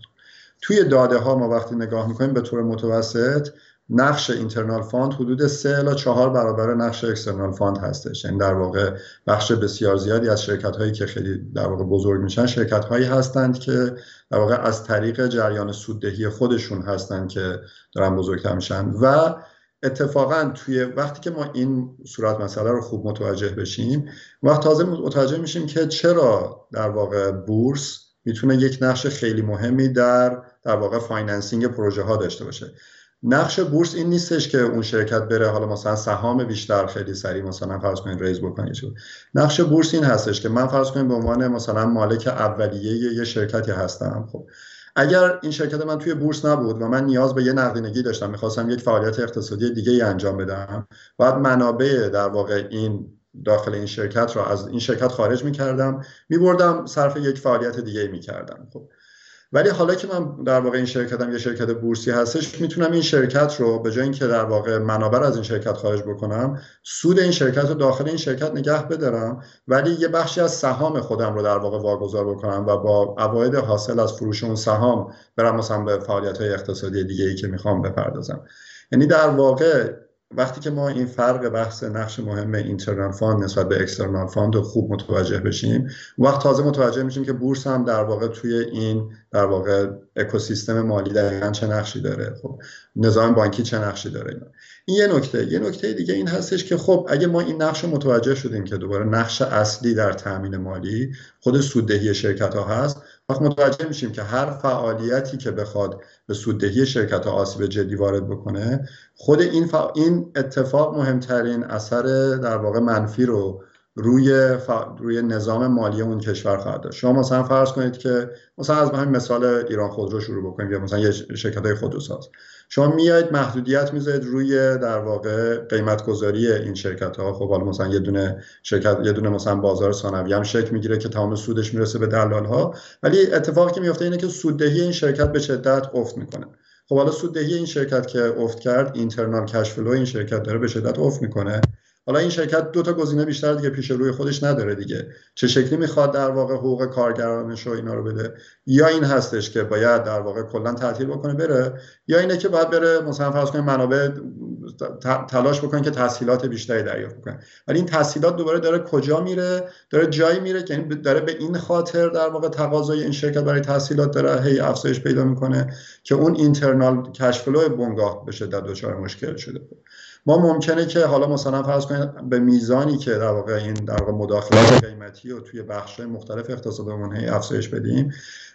توی داده ها ما وقتی نگاه می‌کنیم به طور متوسط نقش internal fund حدود سه الا چهار برابر نقش external fund هستش. یعنی در واقع بخش بسیار زیادی از شرکت هایی که خیلی در واقع بزرگ میشن شرکت هایی هستند که در واقع از طریق جریان سوددهی خودشون هستند که دارن بزرگتر میشن. و اتفاقا توی وقتی که ما این صورت مسئله رو خوب متوجه بشیم وقت تازه متوجه میشیم که چرا در واقع بورس می‌تونه یک نقش خیلی مهمی در در واقع financing پروژه ها داشته باشه. نقش بورس این نیستش که اون شرکت بره حالا مثلا سهام بیشتر خیلی سریع مثلا فرض کنید ریز بکنید نقش بورس این هستش که من فرض کنید به عنوان مثلا مالک اولیه یه شرکتی هستم خب. اگر این شرکت من توی بورس نبود و من نیاز به یه نقدینگی داشتم می‌خواستم یک فعالیت اقتصادی دیگه ای انجام بدم باید منابع در واقع این داخل این شرکت رو از این شرکت خارج می‌کردم میبردم صرف یک فعالیت دیگه ای می‌کردم خب. ولی حالا که من در واقع این شرکتم یه شرکت بورسی هستش می‌تونم این شرکت رو به جای اینکه در واقع منابع از این شرکت خارج بکنم سود این شرکت رو داخل این شرکت نگه بدارم ولی یه بخشی از سهام خودم رو در واقع واگذار بکنم و با عواید حاصل از فروش اون سهام برم مثلا به فعالیت های اقتصادی دیگه ای که می‌خوام بپردازم. یعنی در واقع وقتی که ما این فرق بحث نقش مهم internal fund نسبت به external fund رو خوب متوجه بشیم وقت تازه متوجه میشیم که بورس هم در واقع توی این در واقع اکوسیستم مالی دقیقا چه نقشی داره. خب نظام بانکی چه نقشی داره این یه نکته. یه نکته دیگه این هستش که خب اگه ما این نقش رو متوجه شدیم که دوباره نقش اصلی در تامین مالی خود سوددهی شرکت ها هست وقت متوجه میشیم که هر فعالیتی که بخواد به سوددهی شرکت آسیب جدی وارد بکنه خود این, این اتفاق مهمترین اثر در واقع منفی رو روی, روی نظام مالی اون کشور خواهد داشت. شما مثلا فرض کنید که مثلا از همین مثال ایران خودرو شروع بکنیم یا مثلا یه شرکت های خودروساز شما میاید محدودیت می‌ذارید روی در واقع قیمت گذاری این شرکت ها خب حالا مثلا یه دونه شرکت یه دونه مثلا بازار ثانوی هم شکل می‌گیره که تمام سودش می‌رسه به دلال ها ولی اتفاقی که میفته اینه که سوددهی این شرکت به شدت افت می‌کنه. خب حالا سوددهی این شرکت که افت کرد اینترنال کش فلو این شرکت داره به شدت افت می‌کنه. حالا این شرکت دو تا گزینه بیشتر دیگه پیش روی خودش نداره دیگه. چه شکلی می‌خواد در واقع حقوق کارگرانش و اینا رو بده؟ یا این هستش که باید در واقع کلا تعطیل بکنه بره یا اینه که باید بره مثلا فرض کنیم منابع تلاش بکنه که تسهیلات بیشتری دریافت بکنه. ولی این تسهیلات دوباره داره کجا میره؟ داره جایی میره که داره به این خاطر در واقع تقاضای این شرکت برای تسهیلات داره هی افزایش پیدا می‌کنه که اون اینترنال کشفلو بنگاه به شدت دچار مشکل شده. ما ممکنه که حالا مثلا فرض کنید به میزانی که در واقع این در واقع مداخلات قیمتی رو توی بخش مختلف اقتصادمون هی افزایش بدیم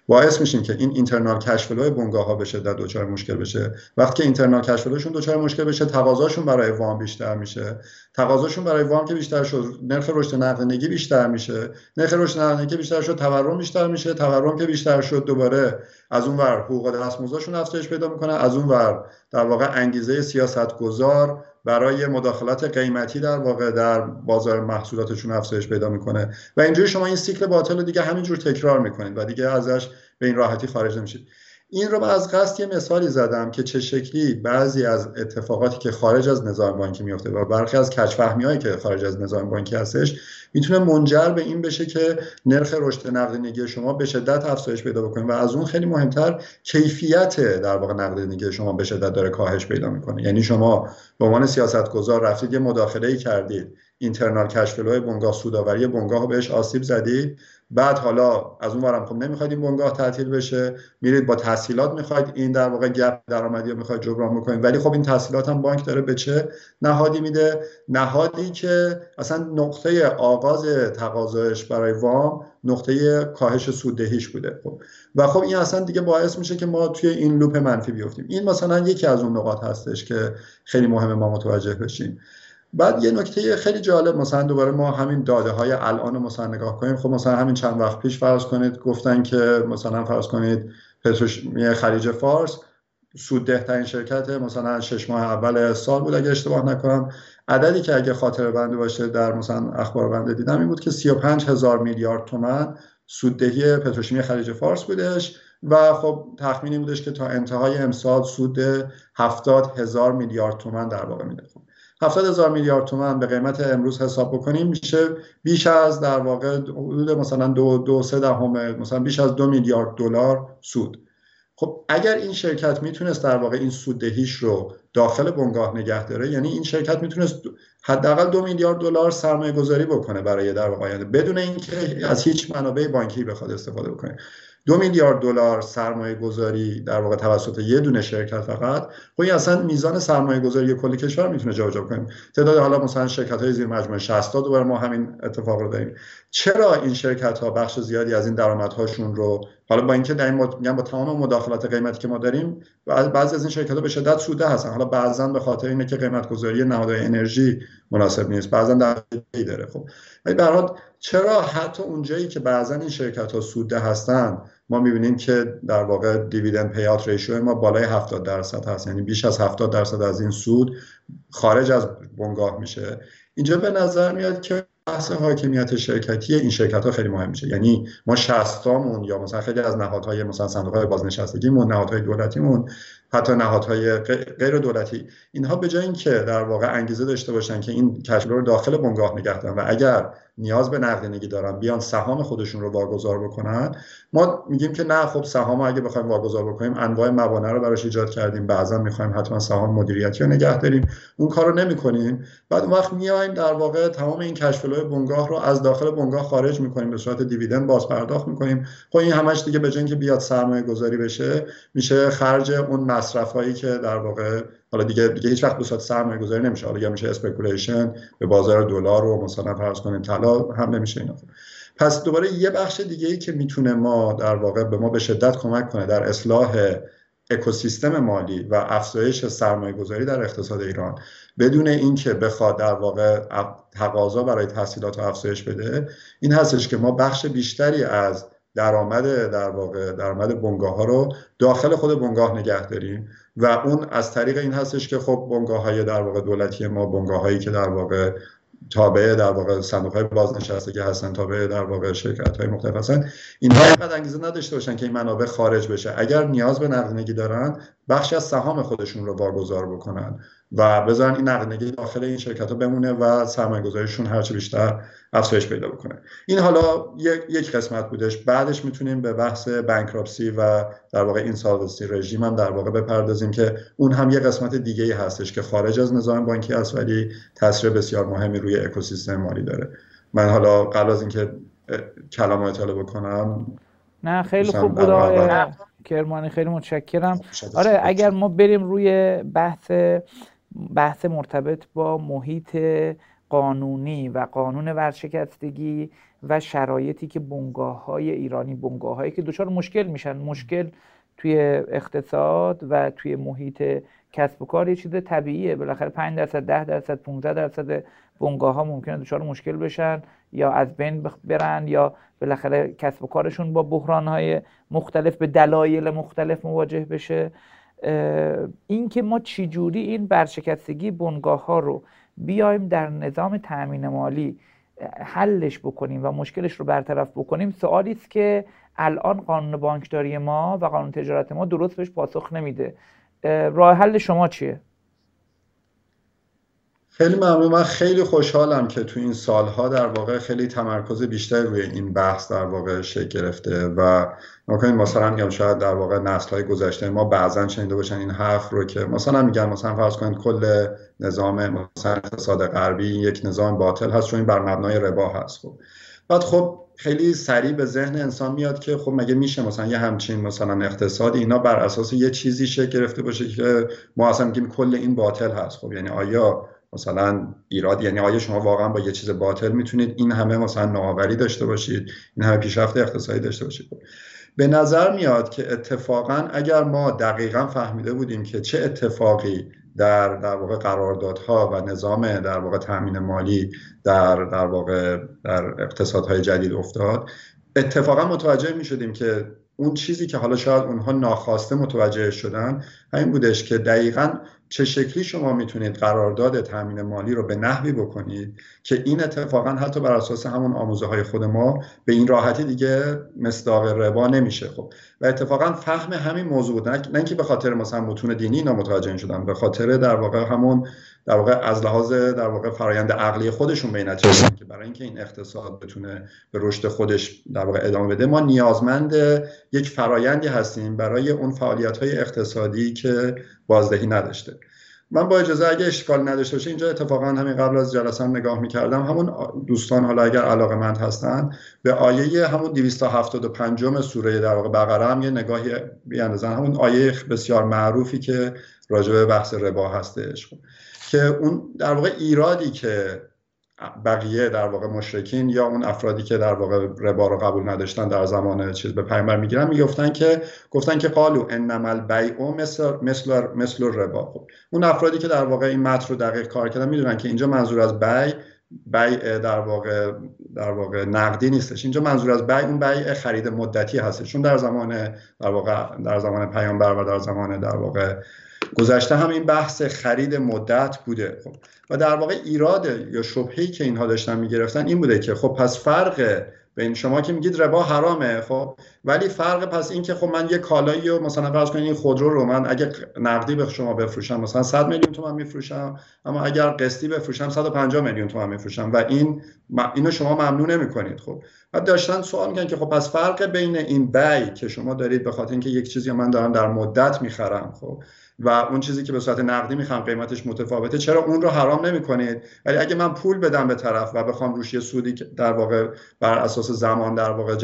باعث میشیم که این internal cash flow بنگاه ها به شدت دچار مشکل بشه. وقتی که internal cash flow شون دچار مشکل بشه تقاضاشون برای وام بیشتر میشه. تقاضاشون برای وام که بیشتر شد نرخ رشد نقدینگی بیشتر میشه. نرخ رشد نقدینگی بیشتر شد تورم بیشتر میشه. تورم که بیشتر شد دوباره از اون ور حقوق دستمزدشون افزایش پیدا می‌کنه. از اون ور در واقع انگیزه سیاست گذار برای مداخلات قیمتی در واقع در بازار محصولاتشون افزایش پیدا می‌کنه. و اینجوری شما این سیکل باطل رو دیگه همینجور تکرار می‌کنید و دیگه ازش به این راحتی خارج نمیشید. این رو از قصد یه مثالی زدم که چه شکلی بعضی از اتفاقاتی که خارج از نظام بانکی میفته و برخی از کچفهمی هایی که خارج از نظام بانکی هستش می‌تونه منجر به این بشه که نرخ رشد نقدینگی شما به شدت افزایش پیدا بکنه و از اون خیلی مهمتر کیفیت در واقع نقدینگی شما به شدت داره کاهش پیدا می‌کنه. یعنی شما به عنوان سیاستگزار رفتید یه مداخله ای کردید. اینترنال کشفلو بنگاه سوداوری بنگاه بهش آسیب زدید. بعد حالا از اون ورم خب نمی‌خواید این بنگاه تعطیل بشه میرید با تحصیلات می‌خواید این در واقع گپ درآمدی رو می‌خواید جبران بکنید. ولی خب این تحصیلات هم بانک داره به چه نهادی میده؟ نهادی که اصلا نقطه آغاز تقاضایش برای وام نقطه کاهش سوددهیش بوده. خب و خب این اصلا دیگه باعث میشه که ما توی این لوپ منفی بیفتیم. این مثلا یکی از اون نقاط هستش که خیلی مهمه ما متوجه بشیم. بعد یه نکته خیلی جالب مثلا دوباره ما همین داده های الان رو مثلا نگاه کنیم. خب مثلا همین چند وقت پیش فرض کنید گفتن که مثلا فرض کنید پتروشیمی خلیج فارس سودده ترین شرکت مثلا شش ماه اول سال بود اگه اشتباه نکنم. عددی که اگه خاطر بنده باشه در مثلا اخبار بنده دیدم این بود که 35 هزار میلیارد تومن سوددهی پتروشیمی خلیج فارس بودش و خب تخمینی بودش که تا انتهای امسال سود 70 هزار میلیارد تومن در واقع میده 70 هزار میلیارد تومن به قیمت امروز حساب بکنیم میشه بیش از در واقع حدود مثلا دو, دو سه دهم مثلا بیش از دو میلیارد دلار سود. خب اگر این شرکت می‌تونست در واقع این سوددهیش رو داخل بنگاه نگه داره یعنی این شرکت می‌تونست حداقل دو میلیارد دلار سرمایه گذاری بکنه برای در واقع آینده بدون اینکه از هیچ منابع بانکی بخواد استفاده بکنه. دو میلیارد دلار سرمایه گذاری در واقع توسط یه دونه شرکت فقط. خب این اصلا میزان سرمایه گذاری کل کشور می‌تونه جابجا کنیم. تعداد حالا مثلا شرکت های زیر مجموعه 60 تا دوباره ما همین اتفاق رو داریم. چرا این شرکت ها بخش زیادی از این درآمدهاشون رو حالا با اینکه در این مد... با تمام مداخلات قیمتی که ما داریم بعضی از این شرکت ها به شدت سوده هستن. حالا بعضا به خاطر اینه که قیمت گذاری نهادهای انرژی مناسب نیست. بعضا در داره. خب ولی چرا حتی اونجایی که بعضا این شرکت ها سوده هستن ما می‌بینیم که در واقع دیویدند پیات ریشیو ما بالای 70 درصد هست. یعنی بیش از 70 درصد از این سود خارج از بنگاه میشه. اینجا به نظر میاد که بحث حاکمیت شرکتی این شرکت ها خیلی مهم میشه. یعنی ما شستامون یا مثلا خیلی از نهادهای مثلا صندوق های بازنشستگیمون نهادهای دولتیمون حتی نهادهای غیر دولتی اینها به جای اینکه در واقع انگیزه داشته باشن که این کشور رو داخل بنگاه نگه دارن و اگر نیاز به نقدینگی دارن بیان سهام خودشون رو واگذار بکنن ما میگیم که نه خب سهام اگه بخوایم واگذار بکنیم انواع موانع رو براش ایجاد کردیم. بعضا می‌خوایم حتما سهام مدیریتی رو نگه داریم. اون کار رو نمی‌کنیم. بعد اون وقت میایم در واقع تمام این cash flow ی بنگاه رو از داخل بنگاه خارج می‌کنیم. به صورت dividend باز پرداخت می‌کنیم. خب این همش دیگه به که بیاد سرمایه گذاری بشه میشه خرج اون مصرف هایی که در واقع حالا دیگه دیگه هیچ وقت به صورت سرمایه گذاری نمیشه. حالا یا میشه speculation به بازار دلار و مثلا فرض کنیم طلا هم نمیشه اینا. پس دوباره یه بخش دیگه ای که می‌تونه ما در واقع به ما به شدت کمک کنه در اصلاح اکوسیستم مالی و افزایش سرمایه گذاری در اقتصاد ایران بدون اینکه بخواد در واقع تقاضا برای تحصیلات رو افزایش بده این هستش که ما بخش بیشتری از درآمد در واقع درآمد بنگاه ها رو داخل خود بنگاه نگه داریم و اون از طریق این هستش که خب بنگاه های در واقع دولتی ما بنگاه هایی که در واقع تابع در واقع صندوق های بازنشستگی هستن تابع در واقع شرکت های مختلف هستن اینها اینقدر انگیزه نداشته باشن که این منابع خارج بشه. اگر نیاز به نقدینگی دارن بخشی از سهام خودشون رو واگذار بکنن. و بذارن این نقدینگی داخل این شرکت ها بمونه و سرمایه گذاریشون هرچه بیشتر افزایش پیدا بکنه. این حالا یک قسمت بودش. بعدش می‌تونیم به بحث بانکراپسی و در واقع اینسالونسی رژیم هم در واقع بپردازیم که اون هم یه قسمت دیگه ای هستش که خارج از نظام بانکی است ولی تاثیر بسیار مهمی روی اکوسیستم مالی داره. من حالا قبل از اینکه کلام اطلاع بکنم نه خیلی خوب بود کرمانی خیلی متشکرم. آره اگر ما بریم روی بحث بحث مرتبط با محیط قانونی و قانون ورشکستگی و شرایطی که بنگاه های ایرانی بنگاه هایی که دچار مشکل میشن مشکل توی اقتصاد و توی محیط کسب و کار یه چیز طبیعیه. بالاخره 5 درصد 10 درصد 15 درصد بنگاه ها ممکنه دچار مشکل بشن یا از بین برن یا بالاخره کسب و کارشون با بحران های مختلف به دلایل مختلف مواجه بشه. این که ما چجوری این برشکستگی بنگاه ها رو بیایم در نظام تأمین مالی حلش بکنیم و مشکلش رو برطرف بکنیم سوالی است که الان قانون بانکداری ما و قانون تجارت ما درست بهش پاسخ نمیده. راه حل شما چیه؟ خیلی ممنون. من خیلی خوشحالم که تو این سالها در واقع خیلی تمرکز بیشتر روی این بحث در واقع شکل گرفته و نکنید مثلا میگم شاید در واقع نسل های گذشته ما بعضا شنیده باشن این حرف رو که مثلا میگن مثلا فرض کنید کل نظام مثلا اقتصاد غربی یک نظام باطل هست چون این بر مبنای ربا هست. خب بعد خب خیلی سریع به ذهن انسان میاد که خب مگه میشه مثلا یه همچین مثلا اقتصادی اینا بر اساس یه چیزی شکل گرفته باشه که ما اصلا میگیم کل این باطل هست. خب یعنی آیا مثلا ایراد یعنی آیا شما واقعا با یه چیز باطل می‌تونید این همه مثلا نوآوری داشته باشید این همه پیشرفت اقتصادی داشته باشید؟ به نظر میاد که اتفاقا اگر ما دقیقا فهمیده بودیم که چه اتفاقی در در واقع قراردادها و نظام در واقع تامین مالی در در واقع در اقتصادهای جدید افتاد اتفاقا متوجه می شدیم که اون چیزی که حالا شاید اونها ناخواسته متوجه شدن همین بودش که دقیقا چه شکلی شما می‌تونید قرارداد تامین مالی رو به نحوی بکنید که این اتفاقا حتی بر اساس همون آموزه های خود ما به این راحتی دیگه مصداق ربا نمیشه؟ خب و اتفاقا فهم همین موضوع بود. نه اینکه به خاطر مثلا متون دینی اینا متوجه شدن به خاطر در واقع همون در واقع از لحاظ در واقع فرایند عقلی خودشون به این که برای اینکه این اقتصاد بتونه به رشد خودش در واقع ادامه بده ما نیازمند یک فرایندی هستیم برای اون فعالیت های اقتصادی که بازدهی نداشته. من با اجازه اگه اشکال نداشته باشه اینجا اتفاقا همین قبل از جلسه هم نگاه می‌کردم. همون دوستان حالا اگر علاقه مند هستن به آیه همون 275 سوره در واقع بقره هم یه نگاهی بیاندازن. همون آیه بسیار معروفی که راجع به بحث ربا هستش. که اون در واقع ایرادی که بقیه در واقع مشرکین یا اون افرادی که در واقع ربا رو قبول نداشتن در زمان چیز به پیامبر می‌گیرن می‌گفتن که گفتن که قالو انما البیع مثل مثل مثل ربا خب اون افرادی که در واقع این متن رو دقیق کار کردن می‌دونن که اینجا منظور از بیع بیع در واقع در واقع نقدی نیستش. اینجا منظور از بیع اون بیع خرید مدتی هستش. چون در زمان در واقع در زمان پیامبر و در زمان در واقع گذشته هم این بحث خرید مدت بوده. خب و در واقع ایراد یا شبهی که اینها داشتن می‌گرفتن این بوده که خب پس فرق بین شما که میگید ربا حرامه خب ولی فرق پس این که خب من یه کالایی رو مثلا فرض کنید این خودرو رو من اگه نقدی به شما بفروشم مثلا 100 میلیون تومان میفروشم اما اگر قسطی بفروشم 150 میلیون تومان میفروشم و این اینو شما ممنوع نمی‌کنید خب. بعد داشتن سوال می‌کنن که خب پس فرق بین این بی که شما دارید به خاطر اینکه یک چیزی من دارم در مدت می‌خرم خب و اون چیزی که به صورت نقدی می‌خوام قیمتش متفاوته چرا اون رو حرام نمی‌کنید؟ ولی اگه من پول بدم به طرف و بخوام روش یه سودی در واقع بر اساس زمان در واقع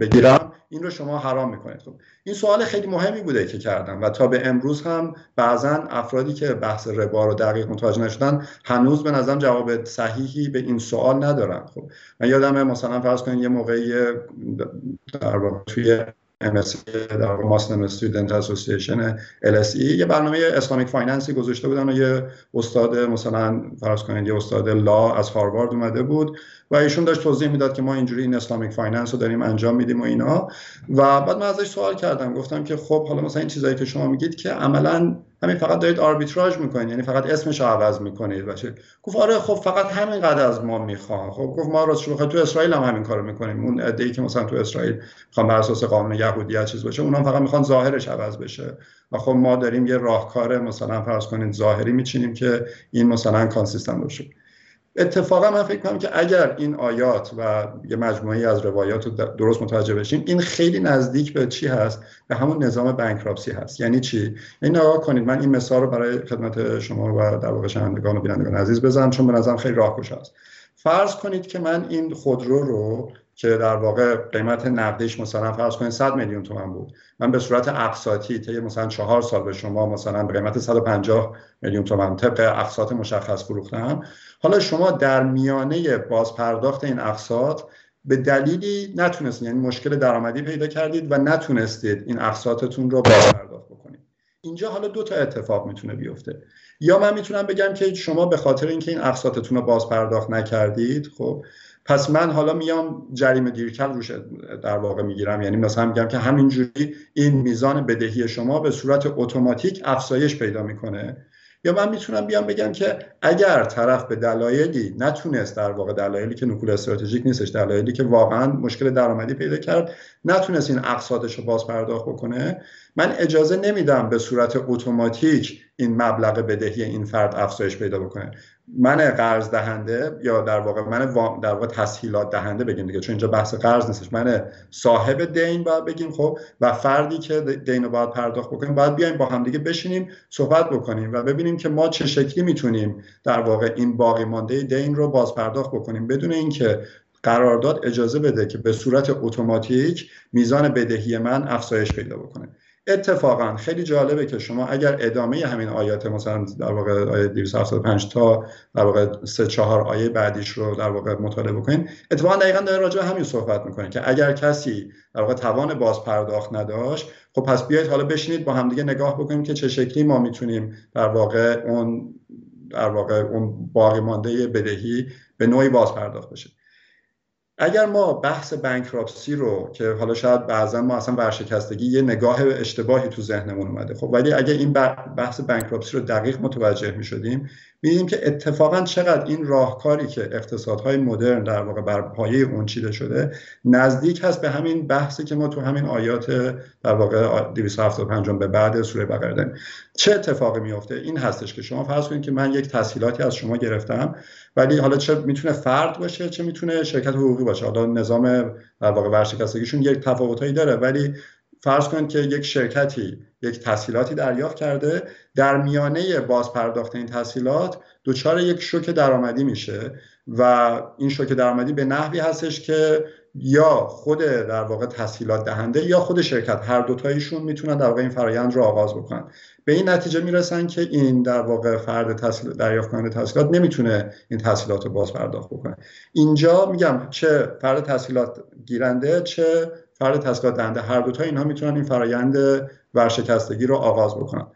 بگیرم این رو شما حرام می‌کنید. خب این سوال خیلی مهمی بوده که کردم و تا به امروز هم بعضا افرادی که بحث ربا رو دقیق متوجه نشدن هنوز به نظرم جواب صحیحی به این سوال ندارن. خب من یادم مثلا فرض کنید یه موقعی در واقع توی MSc در Muslim Student Association LSE یه برنامه Islamic finance ی گذاشته بودن و یه استاد مثلا فرض کنید یه استاد law از هاروارد اومده بود و ایشون داشت توضیح می‌داد که ما اینجوری این Islamic finance رو داریم انجام میدیم و اینا. و بعد من ازش سوال کردم. گفتم که خب حالا مثلا این چیزایی که شما میگید که عملا همین فقط دارید آربیتراژ می‌کنید یعنی فقط اسمش عوض می‌کنید. باشه گفت آره خب فقط همین قدر از ما می‌خوان. خب گفت ما راستش بخواد تو اسرائیل هم همین کارو می‌کنیم. اون ای که مثلا تو اسرائیل می‌خوان بر اساس قانون یهودیت چیز باشه اونها فقط می‌خوان ظاهرش عوض بشه. و خب ما داریم یه راهکار مثلا فرض کنید ظاهری میچینیم که این مثلا consistent باشه. اتفاقا من فکر کنم که اگر این آیات و یه مجموعی از روایات رو درست متوجه بشیم این خیلی نزدیک به چی هست؟ به همون نظام بانکراپسی هست. یعنی چی؟ این نگاه کنید من این مثال رو برای خدمت شما و در واقع شنوندگان و بینندگان عزیز بزنم چون به نظرم خیلی راهگشا است فرض کنید که من این خودرو رو که در واقع قیمت نقدیش مثلا فرض کنید 100 میلیون تومان بود. من به صورت اقساطی طی مثلا چهار سال به شما مثلا به قیمت 150 میلیون تومان طبق اقساط مشخص فروختم. حالا شما در میانه بازپرداخت این اقساط به دلیلی نتونستید یعنی مشکل درآمدی پیدا کردید و نتونستید این اقساطتون رو بازپرداخت بکنید. اینجا حالا دو تا اتفاق می‌تونه بیفته. یا من می‌تونم بگم که شما به خاطر اینکه این اقساطتون رو بازپرداخت نکردید خب پس من حالا میام جریمه دیرکل روش در واقع می‌گیرم. یعنی مثلا میگم که همینجوری این میزان بدهی شما به صورت اتوماتیک افزایش پیدا می‌کنه. یا من می‌تونم بیام بگم که اگر طرف به دلایلی نتونست در واقع دلایلی که نکول استراتژیک نیستش دلایلی که واقعا مشکل درآمدی پیدا کرد نتونست این اقساطش رو باز پرداخت بکنه من اجازه نمیدم به صورت اتوماتیک این مبلغ بدهی این فرد افزایش پیدا بکنه. من قرض دهنده یا در واقع من در واقع تسهیلات دهنده بگیم دیگه چون اینجا بحث قرض نیستش. من صاحب دین باید بگیم خب و فردی که دین رو باید پرداخت بکنیم باید بیایم با همدیگه بشینیم صحبت بکنیم و ببینیم که ما چه شکلی می‌تونیم در واقع این باقی مانده دین رو باز پرداخت بکنیم. بدون اینکه قرارداد اجازه بده که به صورت اتوماتیک میزان بدهی من افزایش پیدا بکنه. اتفاقا خیلی جالبه که شما اگر ادامه همین آیات مثلا در واقع آیه 275 تا در واقع سه چهار آیه بعدیش رو در واقع مطالعه بکنید اتفاقا دقیقا داره راجع همین صحبت می‌کنه که اگر کسی در واقع توان باز پرداخت نداشت خب پس بیایید حالا بشینید با همدیگه نگاه بکنیم که چه شکلی ما می‌تونیم در واقع اون در واقع اون باقی مانده بدهی به نوعی باز پرداخت بشه. اگر ما بحث بانکراپسی رو که حالا شاید بعضا ما اصلا ورشکستگی یه نگاه اشتباهی تو ذهنمون اومده خب ولی اگر این بحث بانکراپسی رو دقیق متوجه می شدیم میدیم که اتفاقا چقدر این راهکاری که اقتصادهای مدرن در واقع بر پایه اون چیده شده نزدیک هست به همین بحثی که ما تو همین آیات در واقع 275 به بعد سوره بقره. داریم چه اتفاقی میفته این هستش که شما فرض کنید که من یک تسهیلاتی از شما گرفتم ولی حالا چه می‌تونه فرد باشه چه می‌تونه شرکت حقوقی باشه. حالا نظام در واقع ورشکستگیشون یک تفاوتایی داره ولی فرض کنید که یک شرکتی یک تسهیلاتی دریافت کرده در میانه باز پرداخت این تسهیلات دچار یک شوک درآمدی میشه و این شوک درآمدی به نحوی هستش که یا خود در واقع تسهیلات دهنده یا خود شرکت هر دوتایشون می‌تونن در واقع این فرایند رو آغاز بکنن. به این نتیجه می‌رسن که این در واقع فرد تسهیل دریافت کننده تسهیلات نمی‌تونه این تسهیلات رو باز پرداخت بکنه. اینجا میگم چه فرد تسهیلات گیرنده چه فرد تسهیلات دهنده. هر دوتا اینها می‌تونن این فرایند ورشکستگی رو آغاز بکنن.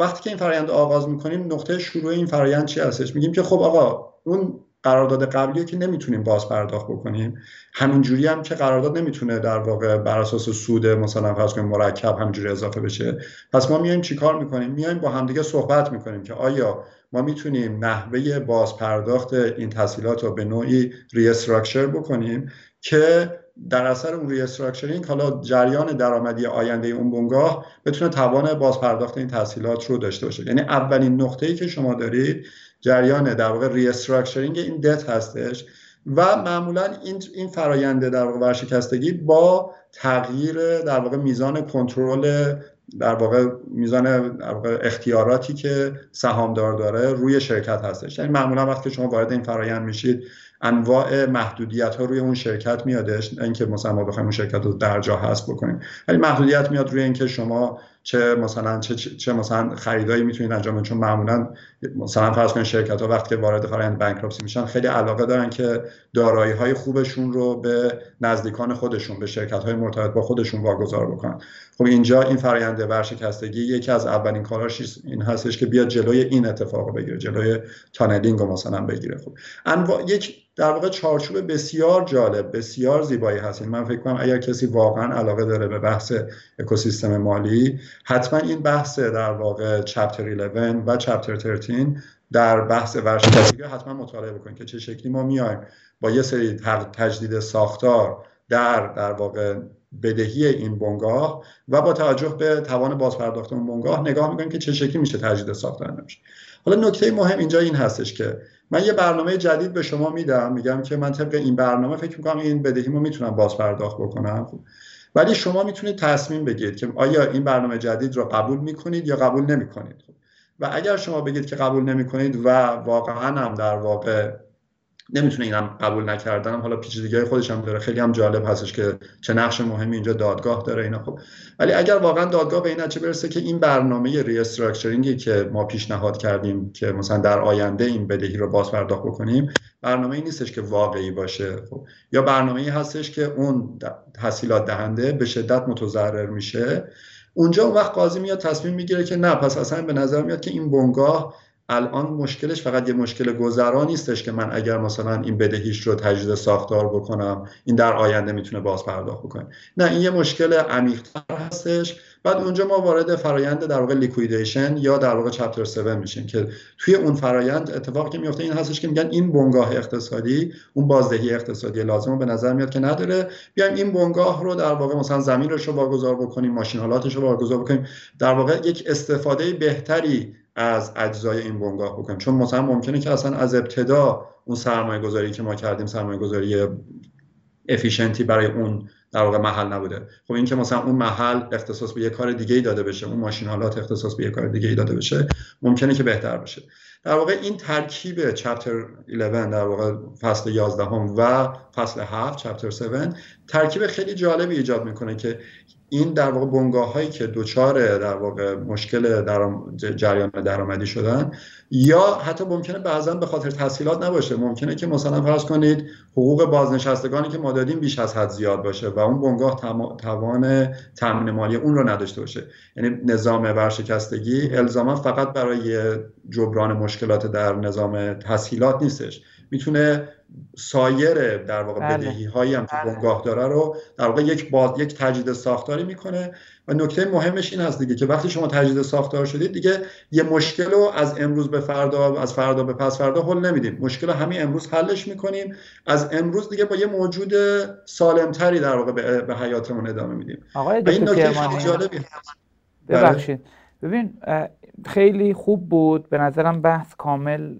وقتی که این فرایند آغاز می‌کنیم نقطه شروع این فرایند چی هستش؟ میگیم که خب آقا اون قرارداد قبلی که نمی‌تونیم باز پرداخت بکنیم. همینجوری هم که قرارداد نمی‌تونه در واقع بر اساس سود مثلا فرض کنیم مرکب همینجوری اضافه بشه. پس ما میایم چیکار می‌کنیم؟ میایم با همدیگه صحبت می‌کنیم که آیا ما می‌تونیم نحوه بازپرداخت این تسهیلات رو به نوعی restructure بکنیم که در اثر اون restructuring حالا جریان درآمدی آینده اون بنگاه بتونه توان بازپرداخت این تسهیلات رو داشته باشه. یعنی اولین نقطه ای که شما دارید جریان در واقع restructuring این debt هستش و معمولا این این فراینده در واقع ورشکستگی با تغییر در واقع میزان کنترل در واقع میزان در واقع اختیاراتی که سهامدار داره روی شرکت هستش. یعنی معمولا وقتی شما وارد این فرایند میشید انواع محدودیت ها روی اون شرکت میادش اینکه مثلا ما بخوایم اون شرکت رو در جا هست بکنیم. ولی محدودیت میاد روی اینکه شما چه مثلا چه, چه مثلا خریدایی می‌تونید انجام بدید. چون معمولا مثلا فرض کنید شرکت ها وقتی که وارد فرآیند بانکراپسی میشن خیلی علاقه دارن که دارایی های خوبشون رو به نزدیکان خودشون به شرکت های مرتبط با خودشون واگذار بکنن. خب اینجا این فرآیند ورشکستگی یکی از اولین کاراش این هستش که بیاد جلوی این اتفاق بگیره جلوی تانلینگ رو مثلا بگیره. خب انواع یک در واقع چارچوب بسیار جالب بسیار زیبایی هست. من فکر کنم اگر کسی واقعا علاقه داره به بحث اکوسیستم مالی حتما این بحث در واقع چپتر 11 و چپتر 13 در بحث ورشکستگی حتما مطالعه بکنید که چه شکلی ما میایم. با یه سری تجدید ساختار در در واقع بدهی این بنگاه و با توجه به توان بازپرداخت اون بنگاه نگاه می‌کنیم که چه شکلی میشه تجدید ساختار نمیشه. حالا نکته مهم اینجا این هستش که من یه برنامه جدید به شما میدم میگم که من طبق این برنامه فکر می‌کنم این بدهیمو می‌تونم باز پرداخت بکنم. ولی شما می‌تونید تصمیم بگیرید که آیا این برنامه جدید رو قبول می‌کنید یا قبول نمی‌کنید. و اگر شما بگید که قبول نمی‌کنید و واقعا هم در واقع نمی‌تونه اینم قبول نکردن حالا پیچیدگی خودش هم داره. خیلی هم جالب هستش که چه نقش مهمی اینجا دادگاه داره اینا. خب ولی اگر واقعا دادگاه به این نتیجه برسه که این برنامه restructuring ی که ما پیشنهاد کردیم که مثلا در آینده این بدهی رو باز پرداخت بکنیم برنامه ای نیستش که واقعی باشه. خب یا برنامه ای هستش که اون تسهیلات دهنده به شدت متضرر میشه. اونجا اون وقت قاضی میاد تصمیم می‌گیره که نه پس اصلا به نظر میاد که این بنگاه الان مشکلش فقط یه مشکل گذرا نیستش که من اگر مثلا این بدهیش رو تجدید ساختار بکنم این در آینده می‌تونه باز پرداخت بکنه. نه این یه مشکل عمیق‌تر هستش. بعد اونجا ما وارد فرایند در واقع لیکویدیشن یا در واقع چپتر 7 میشیم که توی اون فرایند اتفاقی که میفته این هستش که میگن این بنگاه اقتصادی اون بازدهی اقتصادی لازم به نظر میاد که نداره. بیایم این بنگاه رو در واقع مثلا زمینش رو واگذار بکنیم ماشین حالاتش رو واگذار بکنیم. در واقع یک استفاده بهتری از اجزای این بنگاه بکنیم. چون مثلا ممکنه که اصلا از ابتدا اون سرمایه گذاری که ما کردیم سرمایه گذاری افیشنتی برای اون در واقع محل نبوده. خب این که مثلا اون محل اختصاص به یه کار دیگه ای داده بشه اون ماشینالات اختصاص به یه کار دیگه ای داده بشه ممکنه که بهتر بشه. در واقع این ترکیب چپتر 11 در واقع فصل 11 هم و فصل 7 چپتر 7 ترکیب خیلی جالبی ایجاد می‌کنه که این در واقع بنگاه هایی که دوچار در واقع مشکل درام... جریان درآمدی شدن یا حتی ممکنه بعضا به خاطر تحصیلات نباشه. ممکنه که مثلا فرض کنید حقوق بازنشستگانی که ما دادیم بیش از حد زیاد باشه و اون بنگاه توان تامین مالی اون رو نداشته باشه. یعنی نظام ورشکستگی الزاما فقط برای جبران مشکلات در نظام تسهیلات نیستش. می‌تونه سایر در واقع بله. بدهی هایی هم که بله. بنگاه داره رو در واقع یک باز یک تجدید ساختاری می‌کنه. و نکته مهمش این هست دیگه که وقتی شما تجدید ساختار شدید دیگه یه مشکل رو از امروز به فردا از فردا به پس فردا حل نمیدیم. مشکل همین امروز حلش می‌کنیم. از امروز دیگه با یه موجود سالمتری در واقع به, حیاتمون ادامه میدیم. آقای این نکته خیلی جالبی هست. ببخشید. ببین خیلی خوب بود. به نظرم بحث کامل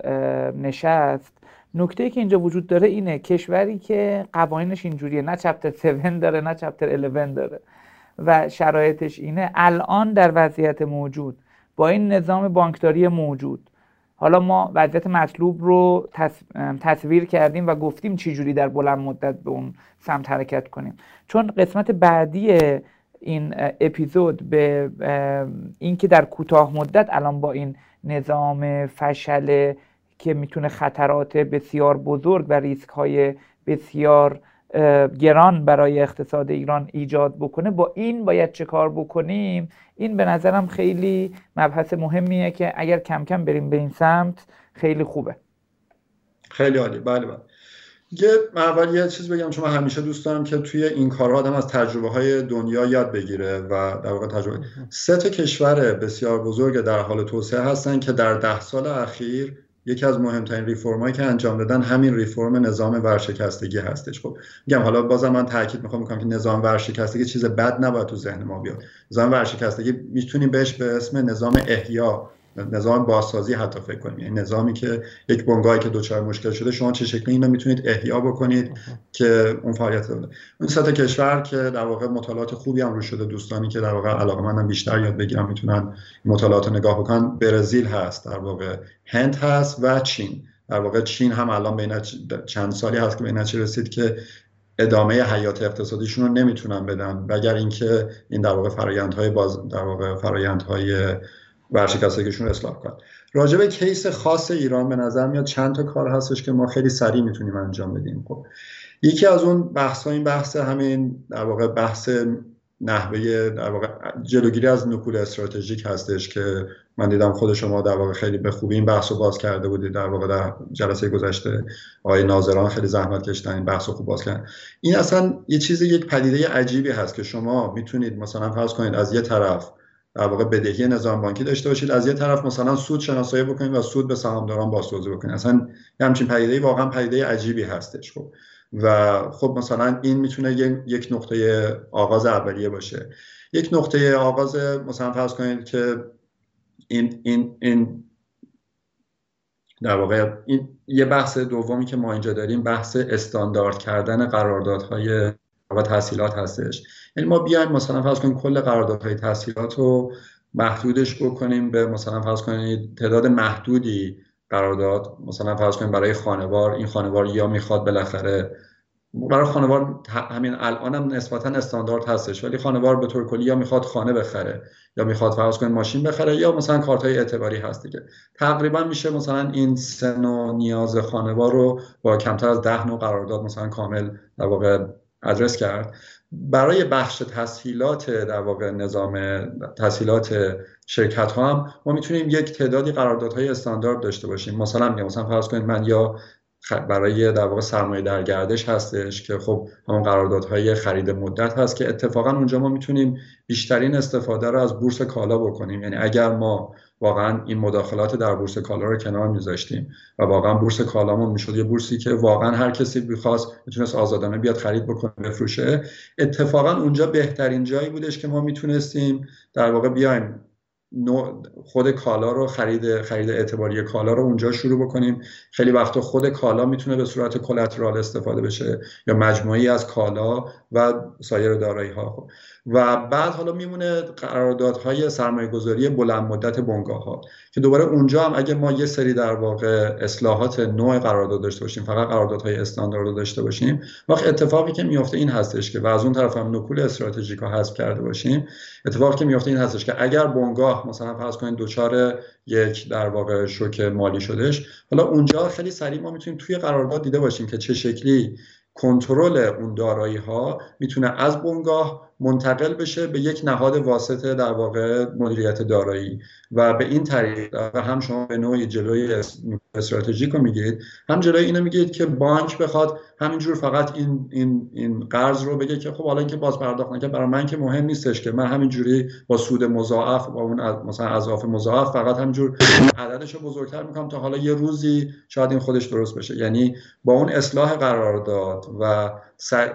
نشست. نکته که اینجا وجود داره اینه کشوری که قوانینش اینجوریه نه چپتر 7 داره نه چپتر 11 داره. و شرایطش اینه الان در وضعیت موجود با این نظام بانکداری موجود. حالا ما وضعیت مطلوب رو تصویر کردیم و گفتیم چی جوری در بلند مدت به اون سمت حرکت کنیم. چون قسمت بعدی این اپیزود به اینکه در کوتاه مدت الان با این نظام فشل که می‌تونه خطرات بسیار بزرگ و ریسک های بسیار گران برای اقتصاد ایران ایجاد بکنه. با این باید چه کار بکنیم؟ این به نظرم خیلی مبحث مهمیه که اگر کم کم بریم به این سمت خیلی خوبه. خیلی عالی. بله بله. یه اول یه چیز بگم. چون من همیشه دوست دارم که توی این کارها آدم از تجربه های دنیا یاد بگیره و در واقع تجربه. سه تا کشور بسیار بزرگ در حال توسعه هستن که در ده سال اخیر یکی از مهمترین ریفرمایی که انجام دادن همین ریفرم نظام ورشکستگی هستش. خب میگم حالا بازم من تاکید می‌خوام می‌کنم که نظام ورشکستگی چیز بد نباید تو ذهن ما بیاد. نظام ورشکستگی می‌تونیم بهش به اسم نظام احیا نظام بازسازی حتی فکر کنیم. یعنی نظامی که یک بنگاهی که دچار مشکل شده شما چه شکلی اینو می‌تونید احیا بکنید که اون فعالیت بده. اون سه کشور که در واقع مطالعات خوبی هم رو شده دوستانی که در واقع علاقه منم بیشتر یاد بگیرم می‌تونن مطالعات رو نگاه بکنن. برزیل هست در واقع هند هست و چین. در واقع چین هم الان بین چند سالی هست که به نتیجه رسید که ادامه حیات اقتصادیشون رو نمی‌تونن بدن. اگر اینکه این در واقع فرایندهای باز در واقع فرایندهای ورشکستگیشون اصلاح کنن. راجع به کیس خاص ایران به نظر میاد چند تا کار هستش که ما خیلی سریع می‌تونیم انجام بدیم. خب یکی از اون بحث ها این بحث همین در واقع بحث نحوه در واقع جلوگیری از نکول استراتژیک هستش که من دیدم خود شما در واقع خیلی به خوبی این بحث رو باز کرده بودید. در واقع در جلسه گذشته آقای ناظران خیلی زحمت کشتن این بحث رو خوب باز کردن. این اصلا یه چیز یک پدیده عجیبی هست که شما می‌تونید مثلا فرض کنید از یه طرف در واقع بدهی نظام بانکی داشته باشید. از یه طرف مثلا سود شناسایی بکنید و سود به سهامداران بازسازی بکنید. اصلا همچین پدیده واقعا پدیده عجیبی هستش خب. و خب مثلا این می‌تونه یک نقطه آغاز اولیه باشه. یک نقطه آغاز مثلا فرض کنید که این این این در واقع این یه بحث دومی که ما اینجا داریم بحث استاندارد کردن قراردادهای و تحصیلات هستش. یعنی ما بیایم مثلا فرض کنیم کل قراردادهای تحصیلات رو محدودش بکنیم به مثلا فرض کنید تعداد محدودی قرارداد مثلا فرض کنیم برای خانوار این خانوار یا می‌خواد بالاخره برای خانوار همین الان هم نسبتا استاندارد هستش ولی خانوار به طور کلی یا می‌خواد خانه بخره یا می‌خواد فرض کنید ماشین بخره یا مثلا کارت های اعتباری هست دیگه. تقریبا میشه مثلا این سن و نیاز خانوار رو با کمتر از ده نوع قرارداد مثلا کامل در واقع ادرس کرد. برای بخش تسهیلات در واقع نظام تسهیلات شرکت ها هم ما می‌تونیم یک تعدادی قراردادهای استاندارد داشته باشیم. مثلا مثلا فرض کنید من یا برای در واقع سرمایه در گردش هستش که خب همون قراردادهای خرید مدت هست که اتفاقا اونجا ما می‌تونیم بیشترین استفاده رو از بورس کالا بکنیم. یعنی اگر ما واقعا این مداخلات در بورس کالا رو کنار میذاشتیم و واقعا بورس کالامون می‌شد یه بورسی که واقعا هر کسی بخواست می‌تونست آزادانه بیاد خرید بکنه بفروشه. اتفاقا اونجا بهترین جایی بودش که ما می‌تونستیم در واقع بیایم خود کالا رو خرید خرید اعتباری کالا رو اونجا شروع بکنیم. خیلی وقتا خود کالا می‌تونه به صورت کلترال استفاده بشه یا مجموعی از کالا و سایر دارایی ها خب. و بعد حالا میمونه قراردادهای سرمایه گذاری بلند مدت بنگاه ها که دوباره اونجا هم اگه ما یه سری در واقع اصلاحات نوع قرارداد داشته باشیم فقط قراردادهای استاندارد رو داشته باشیم وقت اتفاقی که میفته این هستش که و از اون طرف هم نکول استراتژیک ها حذف کرده باشیم اتفاقی که میفته این هستش که اگر بنگاه مثلا فرض کنید دچار یک در واقع شوک مالی شدش حالا اونجا خیلی سریع ما می‌تونیم توی قرارداد دیده باشیم که چه شکلی کنترل اون دارایی ها می‌تونه از بنگاه منتقل بشه به یک نهاد واسطه در واقع مدیریت دارایی. و به این طریق هم شما به نوعی جلوی استراتژیک رو میگید هم جلوی اینو میگید که بانک بخواد همینجور فقط این این این قرض رو بگه که خب حالا اینکه باز پرداخت نکنه برای من که مهم نیستش که من همینجوری با سود مضاعف با اون مثلا اضافه مضاعف فقط همینجور عددش رو بزرگتر می‌کنم تا حالا یه روزی شاید این خودش درست بشه. یعنی با اون اصلاح قرارداد و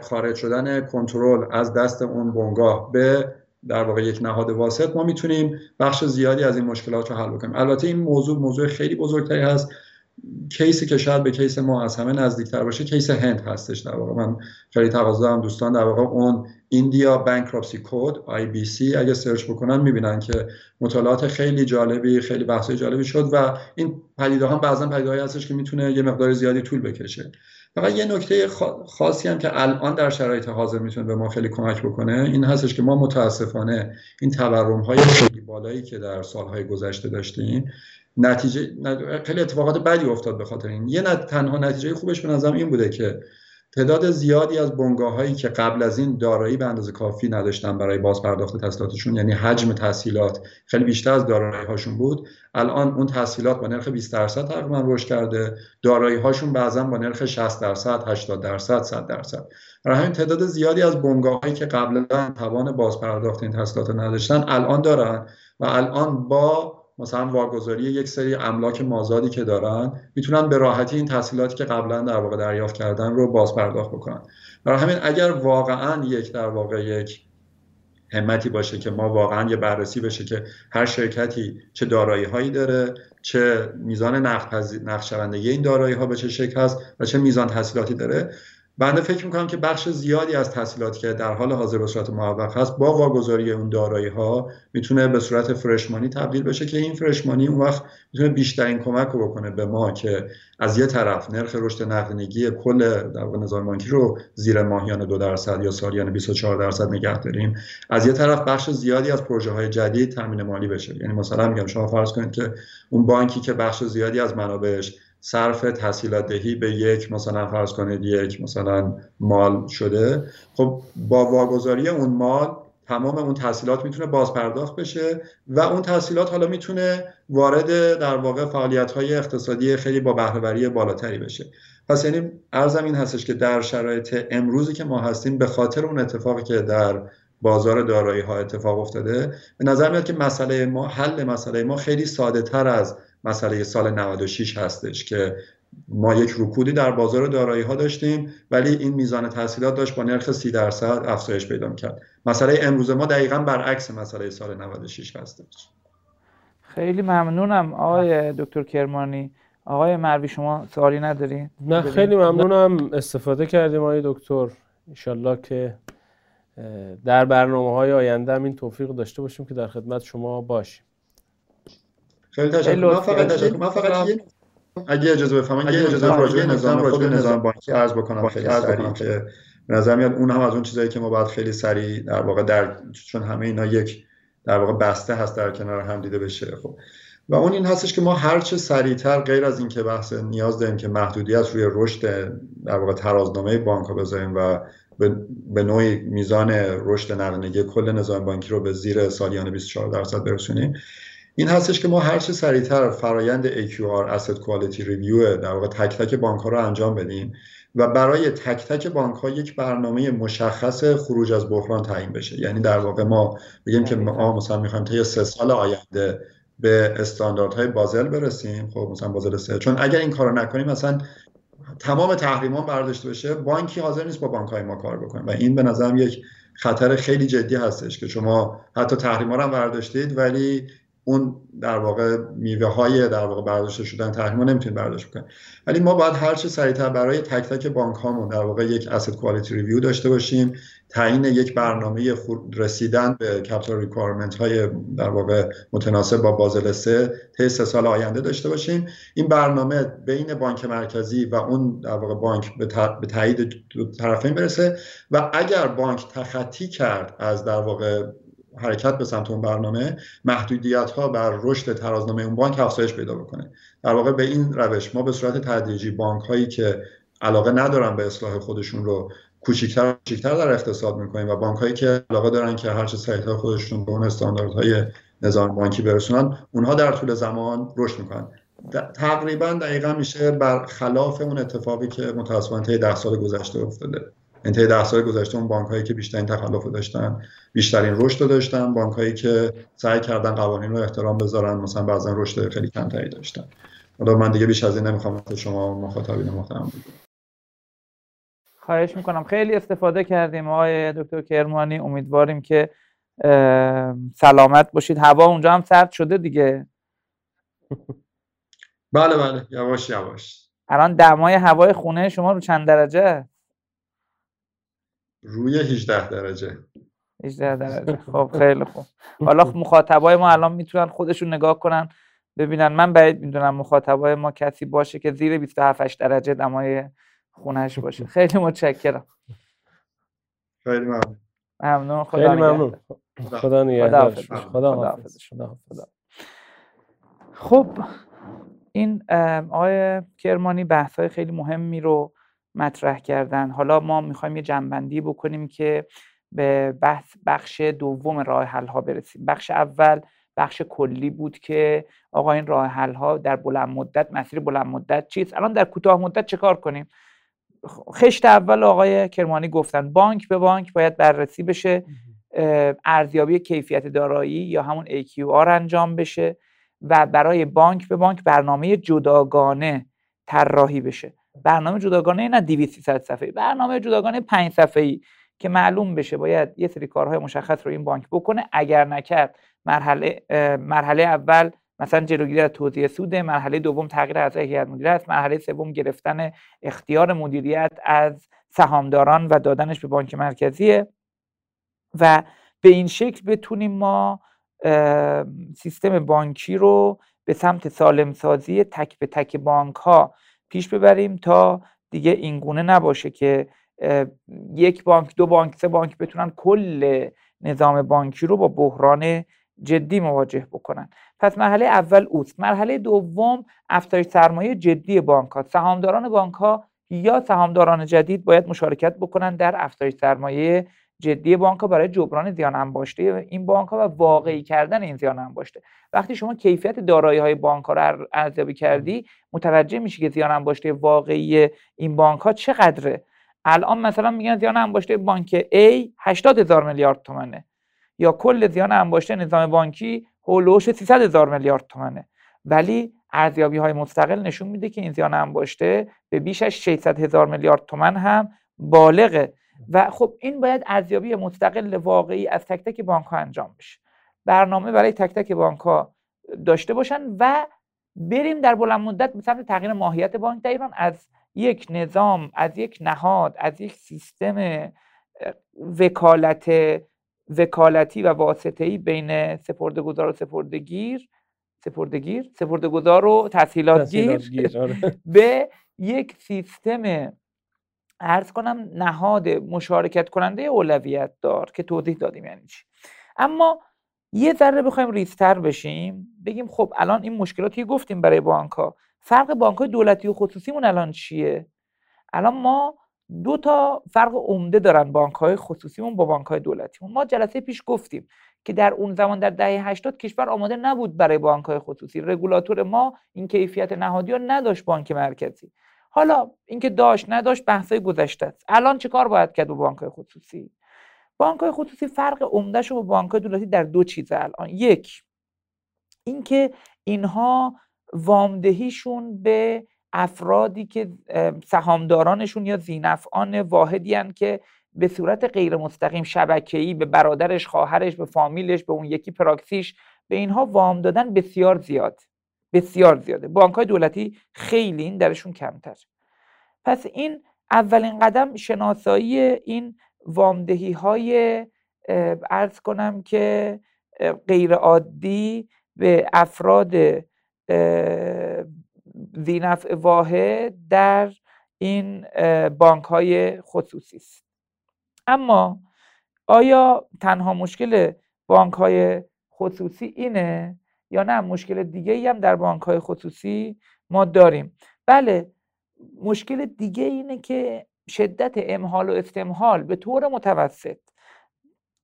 خارج شدن کنترل از دست اون بنگاه به در واقع یک نهاد واسط ما می‌تونیم بخش زیادی از این مشکلات رو حل بکنیم. البته این موضوع موضوع خیلی بزرگتری هست. case ی که شاید به case ما از همه نزدیکتر باشه case هند هستش در واقع. من خیلی تقاضا دارم دوستان در واقع اون India Bankruptcy Code سی اگه سرچ بکنن می‌بینن که مطالعات خیلی جالبی خیلی بحثای جالبی شد و این پدیده ها بعضا پدیده هستش که می‌تونه یه مقدار زیادی طول بکشه. فقط یه نکته خاصی هم که الان در شرایط حاضر می‌تونه به ما خیلی کمک بکنه این هستش که ما متاسفانه این تورم های خیلی بالایی که در سالهای گذشته داشتیم نتیجه خیلی اتفاقات بدی افتاد به خاطر این. یه تنها نتیجه خوبش به نظرم این بوده که تعداد زیادی از بنگاه هایی که قبل از این دارایی به اندازه کافی نداشتن برای باز پرداخت یعنی حجم تحصیلات خیلی بیشتر از دارایی هاشون بود الان اون تحصیلات با نرخ 20 درصد تقریبا رشد کرده دارایی هاشون بعضا با نرخ 60 درصد 80 درصد 100 درصد. برای همین تعداد زیادی از بنگاه هایی که قبلا توان باز پرداخت این تحصیلات نداشتن الان دارن و الان با مثلا واگذاری یک سری املاک مازادی که دارن می‌تونن به راحتی این تحصیلاتی که قبلا در واقع دریافت کردن رو باز پرداخت بکنن. برای همین اگر واقعا یک در واقع یک همتی باشه که ما واقعا یه بررسی بشه که هر شرکتی چه دارایی هایی داره چه میزان نقد شوندگی این دارایی ها به چه شکل هست و چه میزان تحصیلاتی داره بنده فکر می‌کنم که بخش زیادی از تحصیلات که در حال حاضر به صورت موفق هست با واگذاری اون دارایی ها می‌تونه به صورت فرشمانی تبدیل بشه که این فرشمانی اون وقت می‌تونه بیشترین کمک رو بکنه به ما که از یه طرف نرخ رشد نقدینگی کل در نظام بانکی رو زیر ماهیانه دو درصد یا سالیانه 24 درصد نگه داریم از یه طرف بخش زیادی از پروژه های جدید تامین مالی بشه. یعنی مثلا میگم شما فرض کنید که اون بانکی که بخش زیادی از منابعش صرف تحصیلات دهی به یک مثلا فرض کنید یک مثلا مال شده. خب با واگذاری اون مال تمام اون تحصیلات می‌تونه باز پرداخت بشه و اون تحصیلات حالا می‌تونه وارد در واقع فعالیت های اقتصادی خیلی با بهرهوری بالاتری بشه. پس یعنی ارزم این هستش که در شرایط امروزی که ما هستیم به خاطر اون اتفاقی که در بازار دارایی ها اتفاق افتاده به نظر میاد که مسئله ما حل مسئله ما خیلی ساده تر از مسئله سال 96 هستش که ما یک رکودی در بازار دارایی ها داشتیم ولی این میزان تحصیلات داشت با نرخ 30 درصد افزایش پیدا کرد مسئله امروز ما دقیقا برعکس مسئله سال 96 هستش. خیلی ممنونم آقای دکتر کرمانی. آقای مروی شما سوالی نداری؟ نه خیلی ممنونم. استفاده کردیم آقای دکتر. انشالله که در برنامه های آینده هم این توفیق داشته باشیم که در خدمت شما باشیم. خیلی تشکر. من فقط من فقط اگه اجازه بفهمم یه اجازه راجع نظام نظام بانکی عرض بکنم. خیلی سریع. که نظر میاد اون هم از اون چیزایی که ما باید خیلی سریع در واقع در چون همه اینا یک در واقع بسته هست در کنار هم دیده بشه. خب. و اون این هستش که ما هر چه سریعتر غیر از اینکه بحث نیاز داریم که محدودیت روی رشد در واقع ترازنامه بانک بذاریم و به نوعی میزان رشد نقدینگی کل نظام بانکی رو به زیر سالیانه 24 درصد برسونیم این هستش که ما هر چه سریعتر فرایند AQR Asset Quality Review در واقع تک تک بانک ها رو انجام بدیم و برای تک تک بانک ها یک برنامه مشخص خروج از بحران تعیین بشه. یعنی در واقع ما بگیم که ما مثلا می‌خوایم طی سه سال آینده به استانداردهای بازل برسیم. خب مثلا بازل سه. چون اگر این کارو نکنیم مثلا تمام تحریمان برداشته بشه بانکی حاضر نیست با بانک های ما کار بکنه. و این به نظرم یک خطر خیلی جدی هستش که شما حتی تحریم رو هم برداشتید ولی اون در واقع میوه های در واقع برداشته شدن تحریم نمی‌تونید برداشت بکنید ولی ما باید هر چه سریعتر برای تک تک بانک هامون در واقع یک asset quality review داشته باشیم تعیین یک برنامه رسیدن به capital requirement های در واقع متناسب با بازل 3 طی سه سال آینده داشته باشیم. این برنامه بین بانک مرکزی و اون در واقع بانک به تایید طرفین برسه و اگر بانک تخطی کرد از در واقع حرکت به سمت اون برنامه محدودیت ها بر رشد ترازنامه اون بانک افزایش پیدا بکنه. در واقع به این روش ما به صورت تدریجی بانک هایی که علاقه ندارن به اصلاح خودشون رو کوچیکتر کوچیکتر در اقتصاد می‌کنیم و بانک هایی که علاقه دارن که هر چه سریعتر خودشون به اون استانداردهای نظام بانکی برسونن اونها در طول زمان رشد می‌کنن. تقریبا دقیقا میشه بر خلاف اون اتفاقی که متاسفانه طی ده سال گذشته افتاده. انتهای ده سال گذشته اون بانک هایی که بیشترین تخلف داشتن بیشترین رشد رو داشتن بانک هایی که سعی کردن قوانین رو احترام بذارن مثلا بعضا رشد خیلی کمتری داشتن. حالا من دیگه بیش از این نمی‌خوام شما مخاطبین محترم بگم. خواهش می‌کنم. خیلی استفاده کردیم آقای دکتر کرمانی. امیدواریم که سلامت باشید. هوا اونجا هم سرد شده دیگه. بله بله. یواش یواش. الان دمای هوای خونه شما رو چند درجه؟ روی 18 درجه. 18 درجه. خب خیلی خوب. حالا مخاطبای ما الان می‌تونن خودشون نگاه کنن ببینن. من بعید می‌دونم مخاطبای ما کسی باشه که زیر 27 درجه دمای خونهش باشه. خیلی متشکرم. خیلی ممنون. ممنون. خدا خیلی ممنون. خدا نگهدارش خدا خدا خب این آقای کرمانی بحث های خیلی مهمی رو مطرح کردن. حالا ما می‌خوایم یه جنبندی بکنیم که به بحث بخش دوم راه حل ها برسیم. بخش اول بخش کلی بود که آقا این راه حل ها در بلند مدت مسیر بلند مدت چیست؟ الان در کوتاه مدت چه کار کنیم؟ خشت اول آقای کرمانی گفتن بانک به بانک باید بررسی بشه ارزیابی کیفیت دارایی یا همون AQR انجام بشه و برای بانک به بانک برنامه جداگانه طراحی بشه. برنامه جداگانه نه 200 صفحه برنامه جداگانه 5 صفحه‌ای که معلوم بشه باید یه سری کارهای مشخص رو این بانک بکنه. اگر نکرد مرحله مرحله اول مثلا جلوگیری از توزیع سود مرحله دوم تغییر اعضای هیئت مدیره است مرحله سوم گرفتن اختیار مدیریت از سهامداران و دادنش به بانک مرکزیه. و به این شکل بتونیم ما سیستم بانکی رو به سمت سالم سازی تک به تک بانک ها پیش ببریم تا دیگه اینگونه نباشه که یک بانک دو بانک سه بانک بتونن کل نظام بانکی رو با بحران جدی مواجه بکنن. پس مرحله اول اوست. مرحله دوم افزایش سرمایه جدی بانک ها سهامداران بانک ها یا سهامداران جدید باید مشارکت بکنن در افزایش سرمایه جدی بانک ها برای جبران زیان انباشته این بانک ها و واقعی کردن این زیان انباشته وقتی شما کیفیت دارایی های بانک ها رو ارزیابی کردی متوجه میشی که زیان انباشته واقعی این بانک ها چقدره. الان مثلا میگن زیان انباشته بانک A 80 هزار میلیارد تومنه. یا کل زیان انباشته نظام بانکی هولوش 300 هزار میلیارد تومنه. ولی ارزیابی های مستقل نشون میده که این زیان انباشته به بیش از 600 هزار میلیارد تومن هم بالغه. و خب این باید ارزیابی مستقل واقعی از تک تک بانک ها انجام بشه برنامه برای تک تک بانک ها داشته باشن و بریم در بلند مدت به سمت تغییر ماهیت بانک در ایران از یک نظام از یک نهاد از یک سیستم وکالت وکالتی و واسطه‌ای بین سپردهگذار و سپردگیر سپردگیر سپردهگذار و تسهیلات گیر آره. به یک سیستم ارز کنم نهاد مشارکت کننده اولویت دار که توضیح دادیم یعنی چی. اما یه ذره بخوایم ریستر بشیم بگیم خب الان این مشکلاتی گفتیم برای بانک ها فرق بانک های دولتی و خصوصیمون الان چیه؟ الان ما دو تا فرق عمده دارن بانک های خصوصیمون با بانک های دولتیمون. ما جلسه پیش گفتیم که در اون زمان در دهه 80 کشور آماده نبود برای بانک های خصوصی. رگولاتور ما این کیفیت نهادی رو نداشت بانک مرکزی. حالا اینکه داشت نداشت بحثای گذشته است. الان چه کار باید کرد با بانک خصوصی؟ بانک خصوصی فرق عمدهش با بانک دولتی در دو چیزه الان. یک اینکه اینها وامدهیشون به افرادی که سهامدارانشون یا زینفعان واحدی که به صورت غیر مستقیم شبکه‌ای به برادرش خواهرش به فامیلش به اون یکی پراکسیش به اینها وام دادن بسیار زیاد. بسیار زیاده. بانک های دولتی خیلی این درشون کمتر. پس این اولین قدم شناسایی این وامدهی های ارز کنم که غیر عادی به افراد ذینفع واحد در این بانک های خصوصی است. اما آیا تنها مشکل بانک های خصوصی اینه یا نه مشکل دیگه ای هم در بانک های خصوصی ما داریم. بله مشکل دیگه اینه که شدت امحال و استمحال به طور متوسط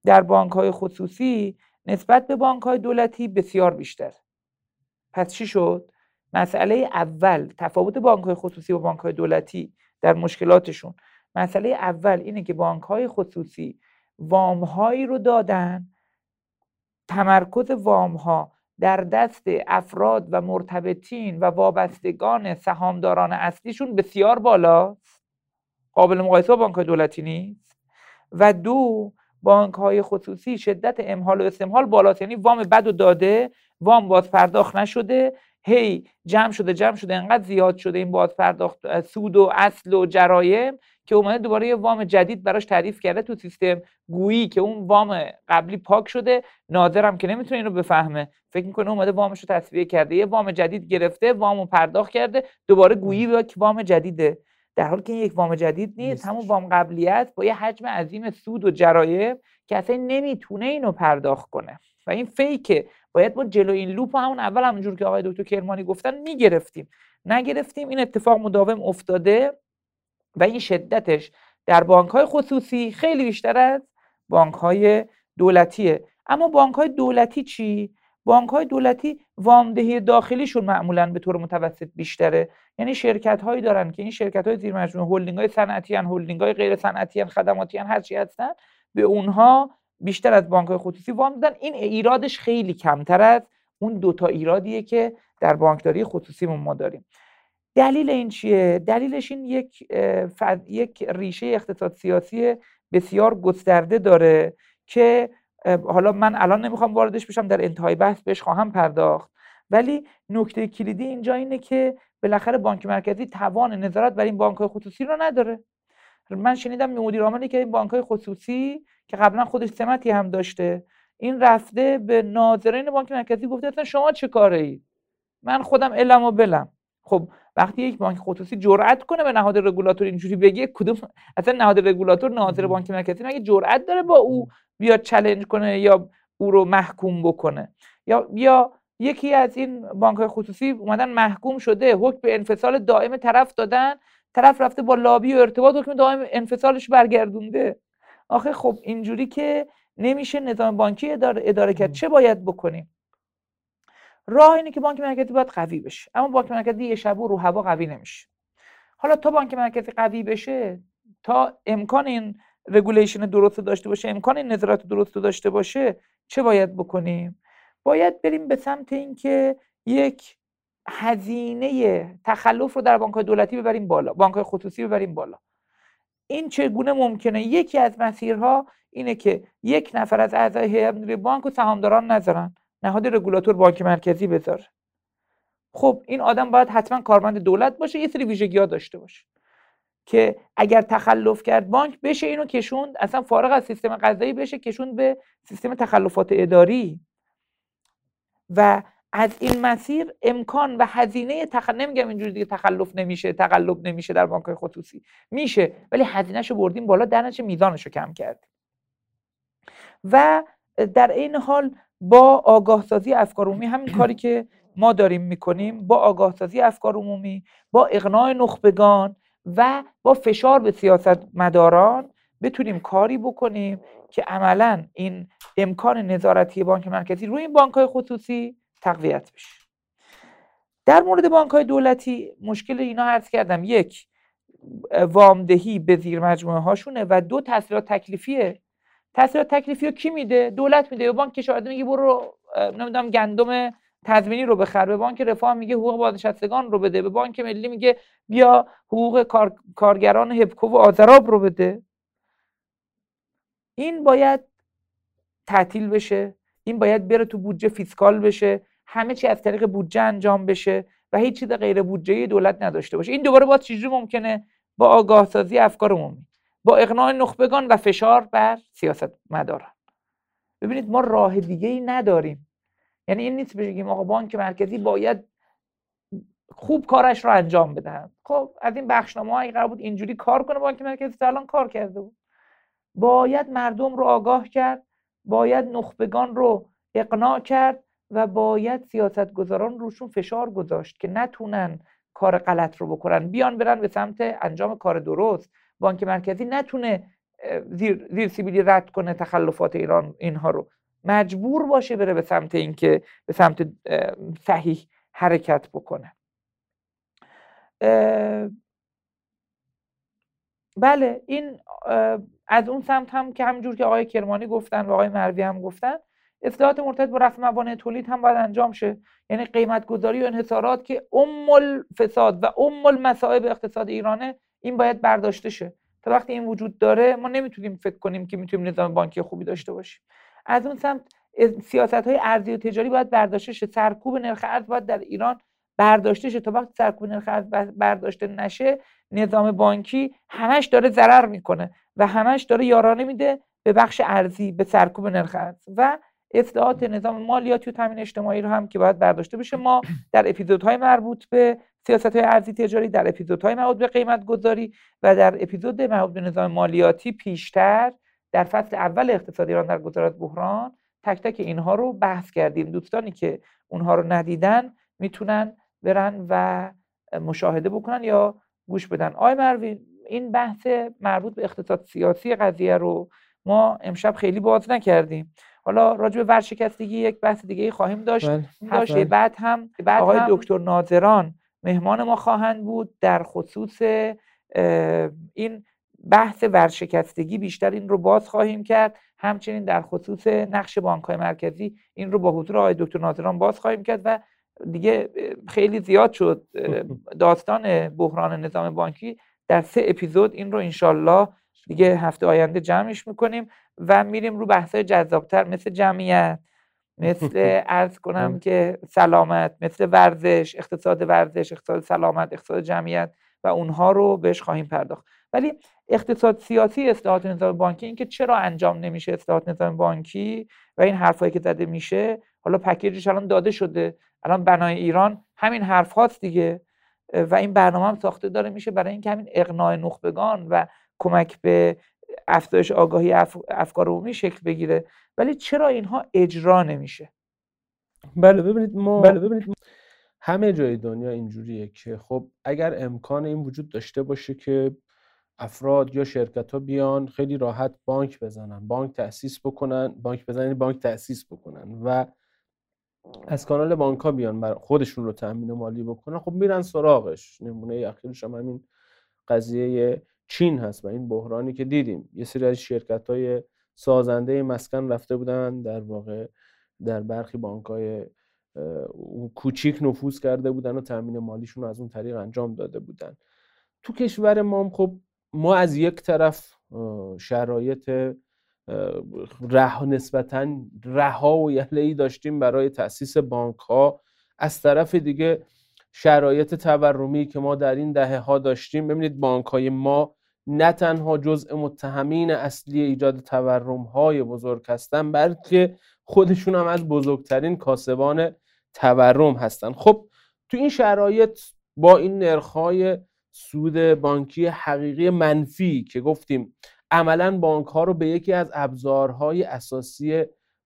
در بانک های خصوصی نسبت به بانک های دولتی بسیار بیشتر. پس چی شد؟ مسئله اول تفاوت بانک های خصوصی و بانک های دولتی در مشکلاتشون. مسئله اول اینه که بانک های خصوصی وام هایی رو دادن تمرکز وام ها در دست افراد و مرتبطین و وابستگان سهامداران اصلیشون بسیار بالا قابل مقایسه با بانک دولتی نیست. و دو بانک های خصوصی شدت امحال و استمحال بالاست. یعنی وام بد و داده وام باز پرداخت نشده. هی جمع شده جمع شده انقدر زیاد شده این باز پرداخت سود و اصل و جرایم. که اومده دوباره یه وام جدید براش تعریف کرده تو سیستم گویی که اون وام قبلی پاک شده ناظرم که نمی‌تونه اینو بفهمه. فکر می‌کنه اومده وامش رو تصویه کرده. یه وام جدید گرفته وامو پرداخت کرده دوباره گویی که وام جدیده. در حالی که این یک وام جدید نیست همون وام قبلی است با یه حجم عظیم سود و جرایم که اصلا نمی‌تونه اینو پرداخت کنه. و این fake ه. باید ما جلو این loop همون اول همونجور که آقای دکتر کرمانی گفتن می‌گرفتیم. نگرفتیم این اتفاق مداوم افتاده. و این شدتش در بانک های خصوصی خیلی بیشتر از بانک های دولتیه. اما بانک های دولتی چی؟ بانک های دولتی وامدهی داخلیشون معمولا به طور متوسط بیشتره. یعنی شرکت هایی دارن که این شرکت های زیر مجموعه هلدینگ های صنعتی هلدینگ های غیر صنعتی خدماتی هر چی هستن به اونها بیشتر از بانک های خصوصی وام دادن این ایرادش خیلی کمتر از اون دوتا ایرادیه که در بانکداری خصوصی ما داریم. دلیل این چیه؟ دلیلش این یک یک ریشه اقتصاد سیاسی بسیار گسترده داره که حالا من الان نمی‌خوام واردش بشم در انتهای بحث بهش خواهم پرداخت. ولی نکته کلیدی اینجا اینه که بالاخره بانک مرکزی توان نظارت بر این بانک خصوصی رو نداره. من شنیدم مدیر عاملی که این بانک های خصوصی که قبلا خودش سمتی هم داشته این رفته به ناظرین بانک مرکزی گفته اصلا شما چه کاره ای من خودم علم و بلم. خب وقتی یک بانک خصوصی جرأت کنه به نهاد رگولاتور اینجوری بگه کدوم اصلا نهاد رگولاتور ناظر بانک مرکزی مگه جرأت داره با او بیاد چلنج کنه یا او رو محکوم بکنه؟ یا یا یکی از این بانک های خصوصی اومدن محکوم شده حکم به انفصال دائم طرف دادن طرف رفته با لابی و ارتباط حکم دائم انفصالش برگردونده. آخه خب اینجوری که نمیشه نظام بانکی اداره, اداره کرد. چه باید بکنیم؟ راه اینه که بانک مرکزی باید قوی بشه. اما بانک مرکزی یه شب و رو هوا قوی نمیشه. حالا تا بانک مرکزی قوی بشه تا امکان این رگولیشن درست داشته باشه امکان این نظارت درست داشته باشه چه باید بکنیم؟ باید بریم به سمت اینکه یک هزینه تخلف رو در بانک دولتی ببریم بالا بانک خصوصی ببریم بالا. این چگونه ممکنه؟ یکی از مسیرها اینه که یک نفر از اعضای هیئت مدیره بانک و سهامداران نذارن. نهاد رگولاتور بانک مرکزی بذاره خب این آدم باید حتما کارمند دولت باشه یه سری ویژگی ها داشته باشه که اگر تخلف کرد بانک بشه اینو کشوند اصلا فارغ از سیستم قضایی بشه کشوند به سیستم تخلفات اداری. و از این مسیر امکان و هزینه تخ... نمیگم اینجوری دیگه تخلف نمیشه تقلب نمیشه در بانک خصوصی. میشه ولی هزینهشو بردیم بالا در نتیجه میزانشو کم کردیم و در این حال با آگاه سازی افکار عمومی همین کاری که ما داریم می‌کنیم با آگاه سازی افکار عمومی با اقناع نخبگان و با فشار به سیاست مداران بتونیم کاری بکنیم که عملا این امکان نظارتی بانک مرکزی روی این بانک های خصوصی تقویت بشه. در مورد بانک های دولتی مشکل اینا عرض کردم. یک وامدهی به زیر مجموعه هاشونه و دو تسهیلات تکلیفیه تسهیلات تکلیفی رو کی میده؟ دولت میده. به بانک کشاورزی میگه برو نمی‌دونم گندم تضمینی رو بخر. به بانک رفاه میگه حقوق بازنشستگان رو بده. به بانک ملی میگه بیا حقوق کار... کارگران هپکو و آذراب رو بده. این باید تعطیل بشه. این باید بره تو بودجه fiscal بشه. همه چی از طریق بودجه انجام بشه و هیچ چیز غیر بودجه دولت نداشته باشه. این دوباره باید چجوری ممکنه؟ با آگاه سازی افکار عمومی. با اقناع نخبگان و فشار بر سیاست مداران ببینید ما راه دیگه ای نداریم. یعنی این نیست بگیم آقا بانک مرکزی باید خوب کارش رو انجام بدهند خب از این بخشنامه هایی قرار بود اینجوری کار کنه بانک مرکزی تا الان کار کرده بود. باید مردم رو آگاه کرد باید نخبگان رو اقناع کرد و باید سیاستگزاران روشون فشار گذاشت که نتونن کار غلط رو بکنن. بیان برن به سمت انجام کار درست. بانک مرکزی نتونه زیر, زیر سیبیلی رد کنه تخلفات ایران اینها رو. مجبور باشه بره به سمت اینکه به سمت صحیح حرکت بکنه. بله این از اون سمت هم که همینجور که آقای کرمانی گفتن و آقای مروی هم گفتن اصلاحات مرتبط با رفع موانع تولید هم باید انجام شه. یعنی قیمت گذاری و انحصارات که ام الفساد و ام المصائب اقتصاد ایرانه این باید برداشته شه. تا وقتی این وجود داره ما نمی‌تونیم فکر کنیم که می‌تونیم نظام بانکی خوبی داشته باشیم. از اون سمت سیاست های ارزی و تجاری باید برداشته شه. سرکوب نرخ ارز باید در ایران برداشته شه. تا وقتی سرکوب نرخ ارز برداشته نشه نظام بانکی همش داره ضرر می‌کنه و همش داره یارانه میده به بخش ارزی به سرکوب نرخ ارز. و اصلاحات نظام مالیاتی و تامین اجتماعی رو هم که باید برداشته بشه. ما در اپیزودهای مربوط به سیاست های ارزی تجاری در اپیزودهای مربوط به قیمت گذاری و در اپیزود مربوط به نظام مالیاتی پیشتر در فصل اول اقتصاد ایران در گذارات بحران تک تک اینها رو بحث کردیم. دوستانی که اونها رو ندیدن می‌تونن برن و مشاهده بکنن یا گوش بدن. آی مروی این بحث مربوط به اقتصاد سیاسی قضیه رو ما امشب خیلی باز نکردیم. حالا راجع به ورشکستگی یک بحث دیگه خواهیم داشت. بله. بعد هم بعد آقای دکتر ناظران مهمان ما خواهند بود. در خصوص این بحث ورشکستگی بیشتر این رو باز خواهیم کرد. همچنین در خصوص نقش بانک های مرکزی این رو با حضور آقای دکتر ناظران باز خواهیم کرد و دیگه خیلی زیاد شد. داستان بحران نظام بانکی در سه اپیزود این رو انشالله دیگه هفته آینده جمعش می‌کنیم و میریم رو بحث جذابتر مثل جمعیت. مثل ارز کنم که سلامت مثل ورزش اقتصاد ورزش اقتصاد سلامت اقتصاد جمعیت و اونها رو بهش خواهیم پرداخت. ولی اقتصاد سیاسی اصلاحات نظام بانکی اینکه چرا انجام نمیشه اصلاحات نظام بانکی و این حرفایی که زده میشه حالا پکیجش الان داده شده. الان بنای ایران همین حرف هاست دیگه. و این برنامه هم ساخته داره میشه برای اینکه همین اقناع نخبگان و کمک به افزایش آگاهی افکار عمومی شکل بگیره ولی چرا اینها اجرا نمیشه؟ بله ببینید ما بله ببینید همه جای دنیا اینجوریه که خب اگر امکان این وجود داشته باشه که افراد یا شرکت ها بیان خیلی راحت بانک بزنن بانک تأسیس بکنن بانک بزنن یعنی بانک تأسیس بکنن و از کانال بانک ها بیان بر خودشون رو تأمین مالی بکنن خب میرن سراغش. نمونه اخیرش هم همین قضیه چین هست و این بحرانی که دیدیم. یه سری از شرکت های سازنده مسکن رفته بودن در واقع در برخی بانک های کوچیک نفوذ کرده بودن و تامین مالیشون رو از اون طریق انجام داده بودن. تو کشور ما خب ما از یک طرف شرایط ره نسبتا رها و یله داشتیم برای تاسیس بانک ها از طرف دیگه شرایط تورمی که ما در این دهه ها داشتیم ببینید بانک های ما نه تنها جزء متهمین اصلی ایجاد تورم های بزرگ هستن بلکه خودشون هم از بزرگترین کاسبان تورم هستن. خب تو این شرایط با این نرخهای سود بانکی حقیقی منفی که گفتیم عملا بانک ها رو به یکی از ابزارهای اساسی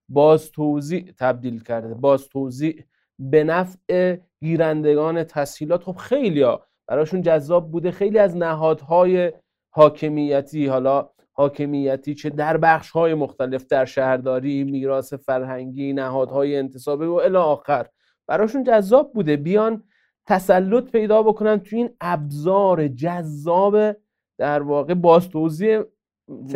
باز توزیع تبدیل کرده. باز توزیع به نفع گیرندگان تسهیلات. خب خیلی ها براشون جذاب بوده. خیلی از نهادهای حاکمیتی حالا حاکمیتی چه در بخش های مختلف در شهرداری میراث فرهنگی نهادهای انتصابی و الی آخر. براشون جذاب بوده. بیان تسلط پیدا بکنن تو این ابزار جذاب در واقع بازتوزیع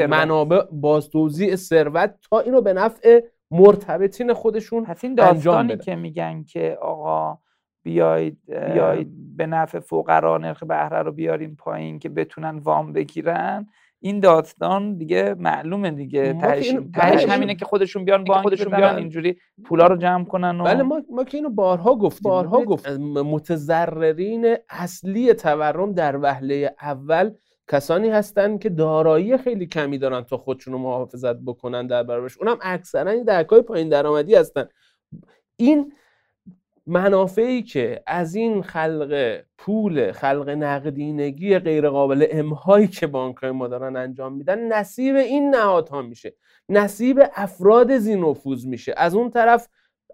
منابع بازتوزیع ثروت تا اینو به نفع مرتبطین خودشون پس این داستانی که میگن که آقا بیاید بیاید. به نفع فقرا نرخ بهره رو بیاریم پایین که بتونن وام بگیرن. این داستان دیگه معلومه دیگه. تهش, تهش همینه که خودشون بیان بانک خودشون بیان. اینجوری پولا رو جمع کنن و بله ما, ما که اینو بارها گفتیم. بارها گفت متضررین اصلی تورم در وهله اول کسانی هستند که دارایی خیلی کمی دارن تا خودشون رو محافظت بکنن در برابرش. اونم اکثرا درکای پایین درآمدی هستن. این منافعی که از این خلق پول خلق نقدینگی غیر قابل امهایی که بانک های ما دارن انجام میدن نصیب این نهادها میشه. نصیب افراد زینفوز میشه. از اون طرف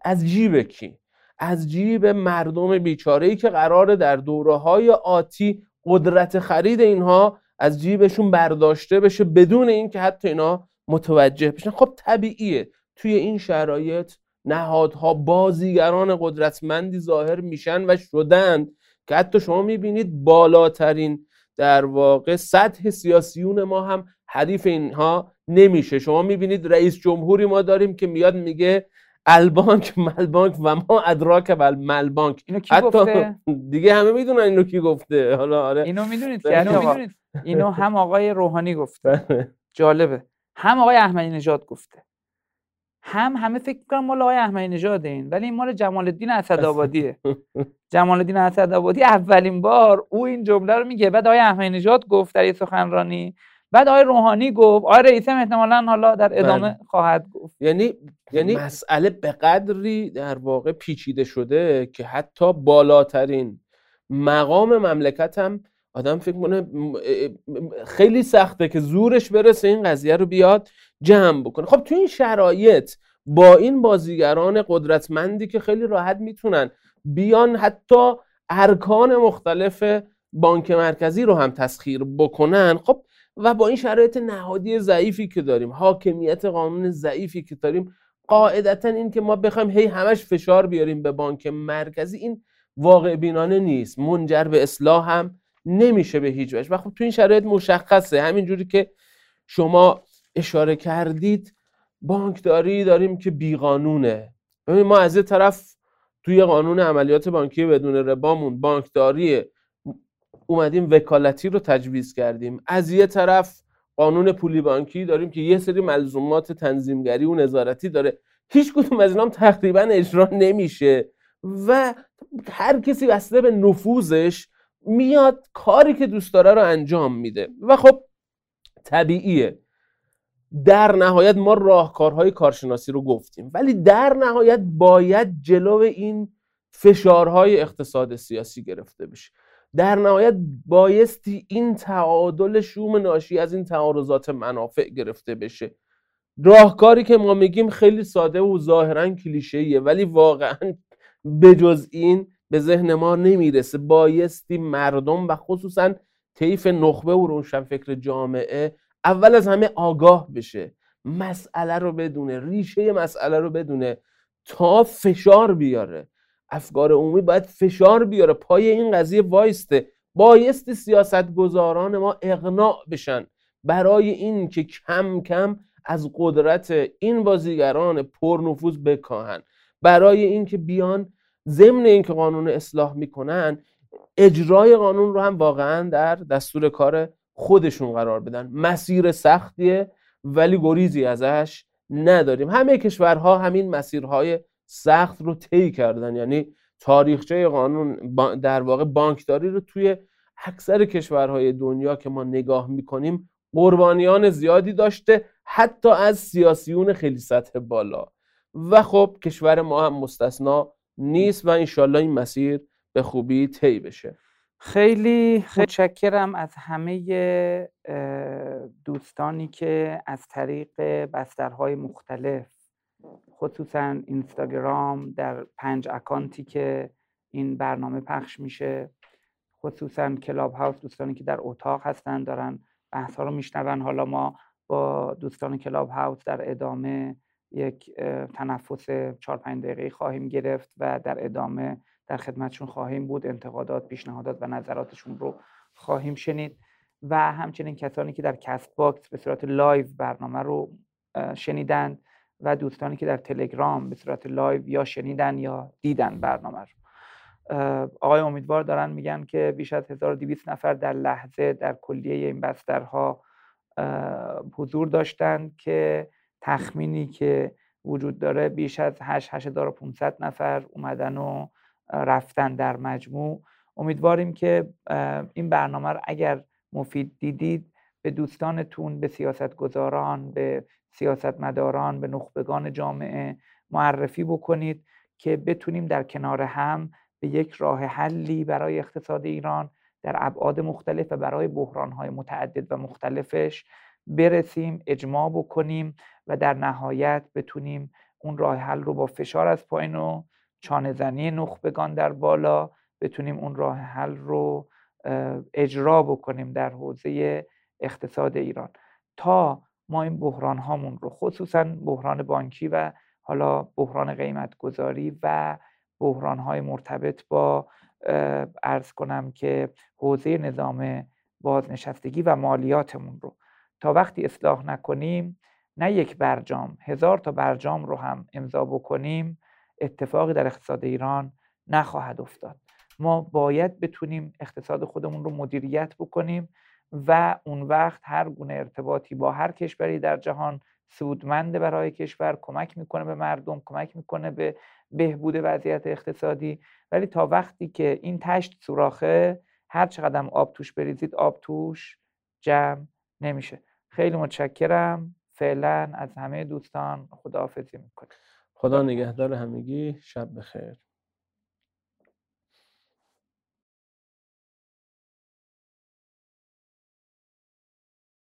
از جیب کی؟ از جیب مردم بیچاره که قراره در دوره های آتی قدرت خرید اینها از جیبشون برداشته بشه بدون اینکه حتی اینا متوجه بشن. خب طبیعیه. توی این شرایط نهادها بازیگران قدرتمندی ظاهر میشن و شدن. که حتی شما می‌بینید بالاترین در واقع سطح سیاسیون ما هم حریف اینها نمیشه. شما می‌بینید رئیس جمهوری ما داریم که میاد میگه البانک ملبانک و ما ادراک بل ملبانک. اینو کی گفته؟ دیگه همه می‌دونن اینو کی گفته. حالا آره. اینو می‌دونید که اینو, اینو هم آقای روحانی گفته. بله. جالبه. هم آقای احمدی نژاد گفته. هم همه فکر می‌کنن مال آقای احمدی نژاد این ولی این مال جمال الدین اسدآبادیه. جمال الدین اسدآبادی اولین بار او این جمله رو میگه. بعد آقای احمدی نژاد گفت در یه سخنرانی. بعد آقای روحانی گفت. آقای رئیس هم احتمالا حالا در ادامه بله. خواهد گفت. یعنی یعنی مسئله به قدری در واقع پیچیده شده که حتی بالاترین مقام مملکت هم آدم فکر کنه خیلی سخته که زورش برسه این قضیه رو بیاد جمع بکنه. خب تو این شرایط با این بازیگران قدرتمندی که خیلی راحت می‌تونن بیان حتی ارکان مختلف بانک مرکزی رو هم تسخیر بکنن خب و با این شرایط نهادی ضعیفی که داریم حاکمیت قانون ضعیفی که داریم قاعدتا این که ما بخوایم هی همش فشار بیاریم به بانک مرکزی این واقع بینانه نیست. منجر به اصلاح هم نمیشه به هیچ وجه. و خب تو این شرایط مشخصه. همینجوری که شما اشاره کردید بانکداری داریم که بیقانونه. ما از یه طرف توی قانون عملیات بانکی بدون ربامون بانکداری اومدیم وکالتی رو تجویز کردیم. از یه طرف قانون پولی بانکی داریم که یه سری ملزومات تنظیمگری و نظارتی داره. هیچ کدوم از اینام تقریبا اجرا نمیشه. و هر کسی بسته به نفوذش میاد کاری که دوست داره رو انجام میده. و خب طبیعیه. در نهایت ما راهکارهای کارشناسی رو گفتیم. ولی در نهایت باید جلو این فشارهای اقتصاد سیاسی گرفته بشه. در نهایت بایستی این تعادل شوم ناشی از این تعارضات منافع گرفته بشه. راهکاری که ما میگیم خیلی ساده و ظاهرا کلیشه‌ایه ولی واقعا بجز این به ذهن ما نمی‌رسه. بایستی مردم و خصوصا طیف نخبه و روشنفکر جامعه اول از همه آگاه بشه. مسئله رو بدونه ریشه مسئله رو بدونه تا فشار بیاره. افکار عمومی باید فشار بیاره. پای این قضیه وایسته. بایستی سیاست گذاران ما اقناع بشن. برای این که کم کم از قدرت این بازیگران پرنفوذ بکاهن. برای اینکه بیان ضمن اینکه قانون اصلاح می‌کنن اجرای قانون رو هم واقعا در دستور کار خودشون قرار بدن. مسیر سختیه ولی گریزی ازش نداریم. همه کشورها همین مسیرهای سخت رو طی کردن. یعنی تاریخچه قانون در واقع بانکداری رو توی اکثر کشورهای دنیا که ما نگاه می‌کنیم قربانیان زیادی داشته حتی از سیاسیون خیلی سطح بالا. و خب کشور ما هم مستثنا نیست و انشالله این مسیر به خوبی طی بشه. خیلی متشکرم از همه دوستانی که از طریق بسترهای مختلف خصوصا اینستاگرام در پنج اکانتی که این برنامه پخش میشه خصوصا کلاب هاوس دوستانی که در اتاق هستن دارن بحث ها رو میشنون. حالا ما با دوستان Clubhouse در ادامه یک تنفس 4 5 دقیقه خواهیم گرفت و در ادامه در خدمتشون خواهیم بود. انتقادات پیشنهادات و نظراتشون رو خواهیم شنید و همچنین کسانی که در Castbox به صورت live برنامه رو شنیدند و دوستانی که در تلگرام به صورت live یا شنیدن یا دیدن برنامه رو. آقای امیدوار دارن میگن که بیش از 1200 نفر در لحظه در کلیه این بسترها حضور داشتند که تخمینی که وجود داره بیش از 8 8500 نفر اومدن و رفتن در مجموع. امیدواریم که این برنامه رو اگر مفید دیدید به دوستانتون به سیاستگزاران به سیاستمداران به نخبگان جامعه معرفی بکنید که بتونیم در کنار هم به یک راه حلی برای اقتصاد ایران در ابعاد مختلف و برای بحرانهای متعدد و مختلفش برسیم اجماع بکنیم و در نهایت بتونیم اون راه حل رو با فشار از پایین و چانه زنی نخبگان در بالا بتونیم اون راه حل رو اجرا بکنیم در حوزه اقتصاد ایران. تا ما این بحران هامون رو خصوصا بحران بانکی و حالا بحران قیمت گذاری و بحران های مرتبط با ارز کنم که حوزه نظام بازنشستگی و مالیاتمون رو. تا وقتی اصلاح نکنیم نه یک برجام هزار تا برجام رو هم امضا بکنیم اتفاقی در اقتصاد ایران نخواهد افتاد. ما باید بتونیم اقتصاد خودمون رو مدیریت بکنیم و اون وقت هر گونه ارتباطی با هر کشوری در جهان سودمند برای کشور کمک می‌کنه به مردم کمک می‌کنه به بهبود وضعیت اقتصادی. ولی تا وقتی که این تشت سوراخه هر چقدر آب توش بریزید آب توش جمع نمیشه. خیلی متشکرم. فعلا از همه دوستان خداحافظی می‌کنم خدا نگهدار همگی. شب بخیر.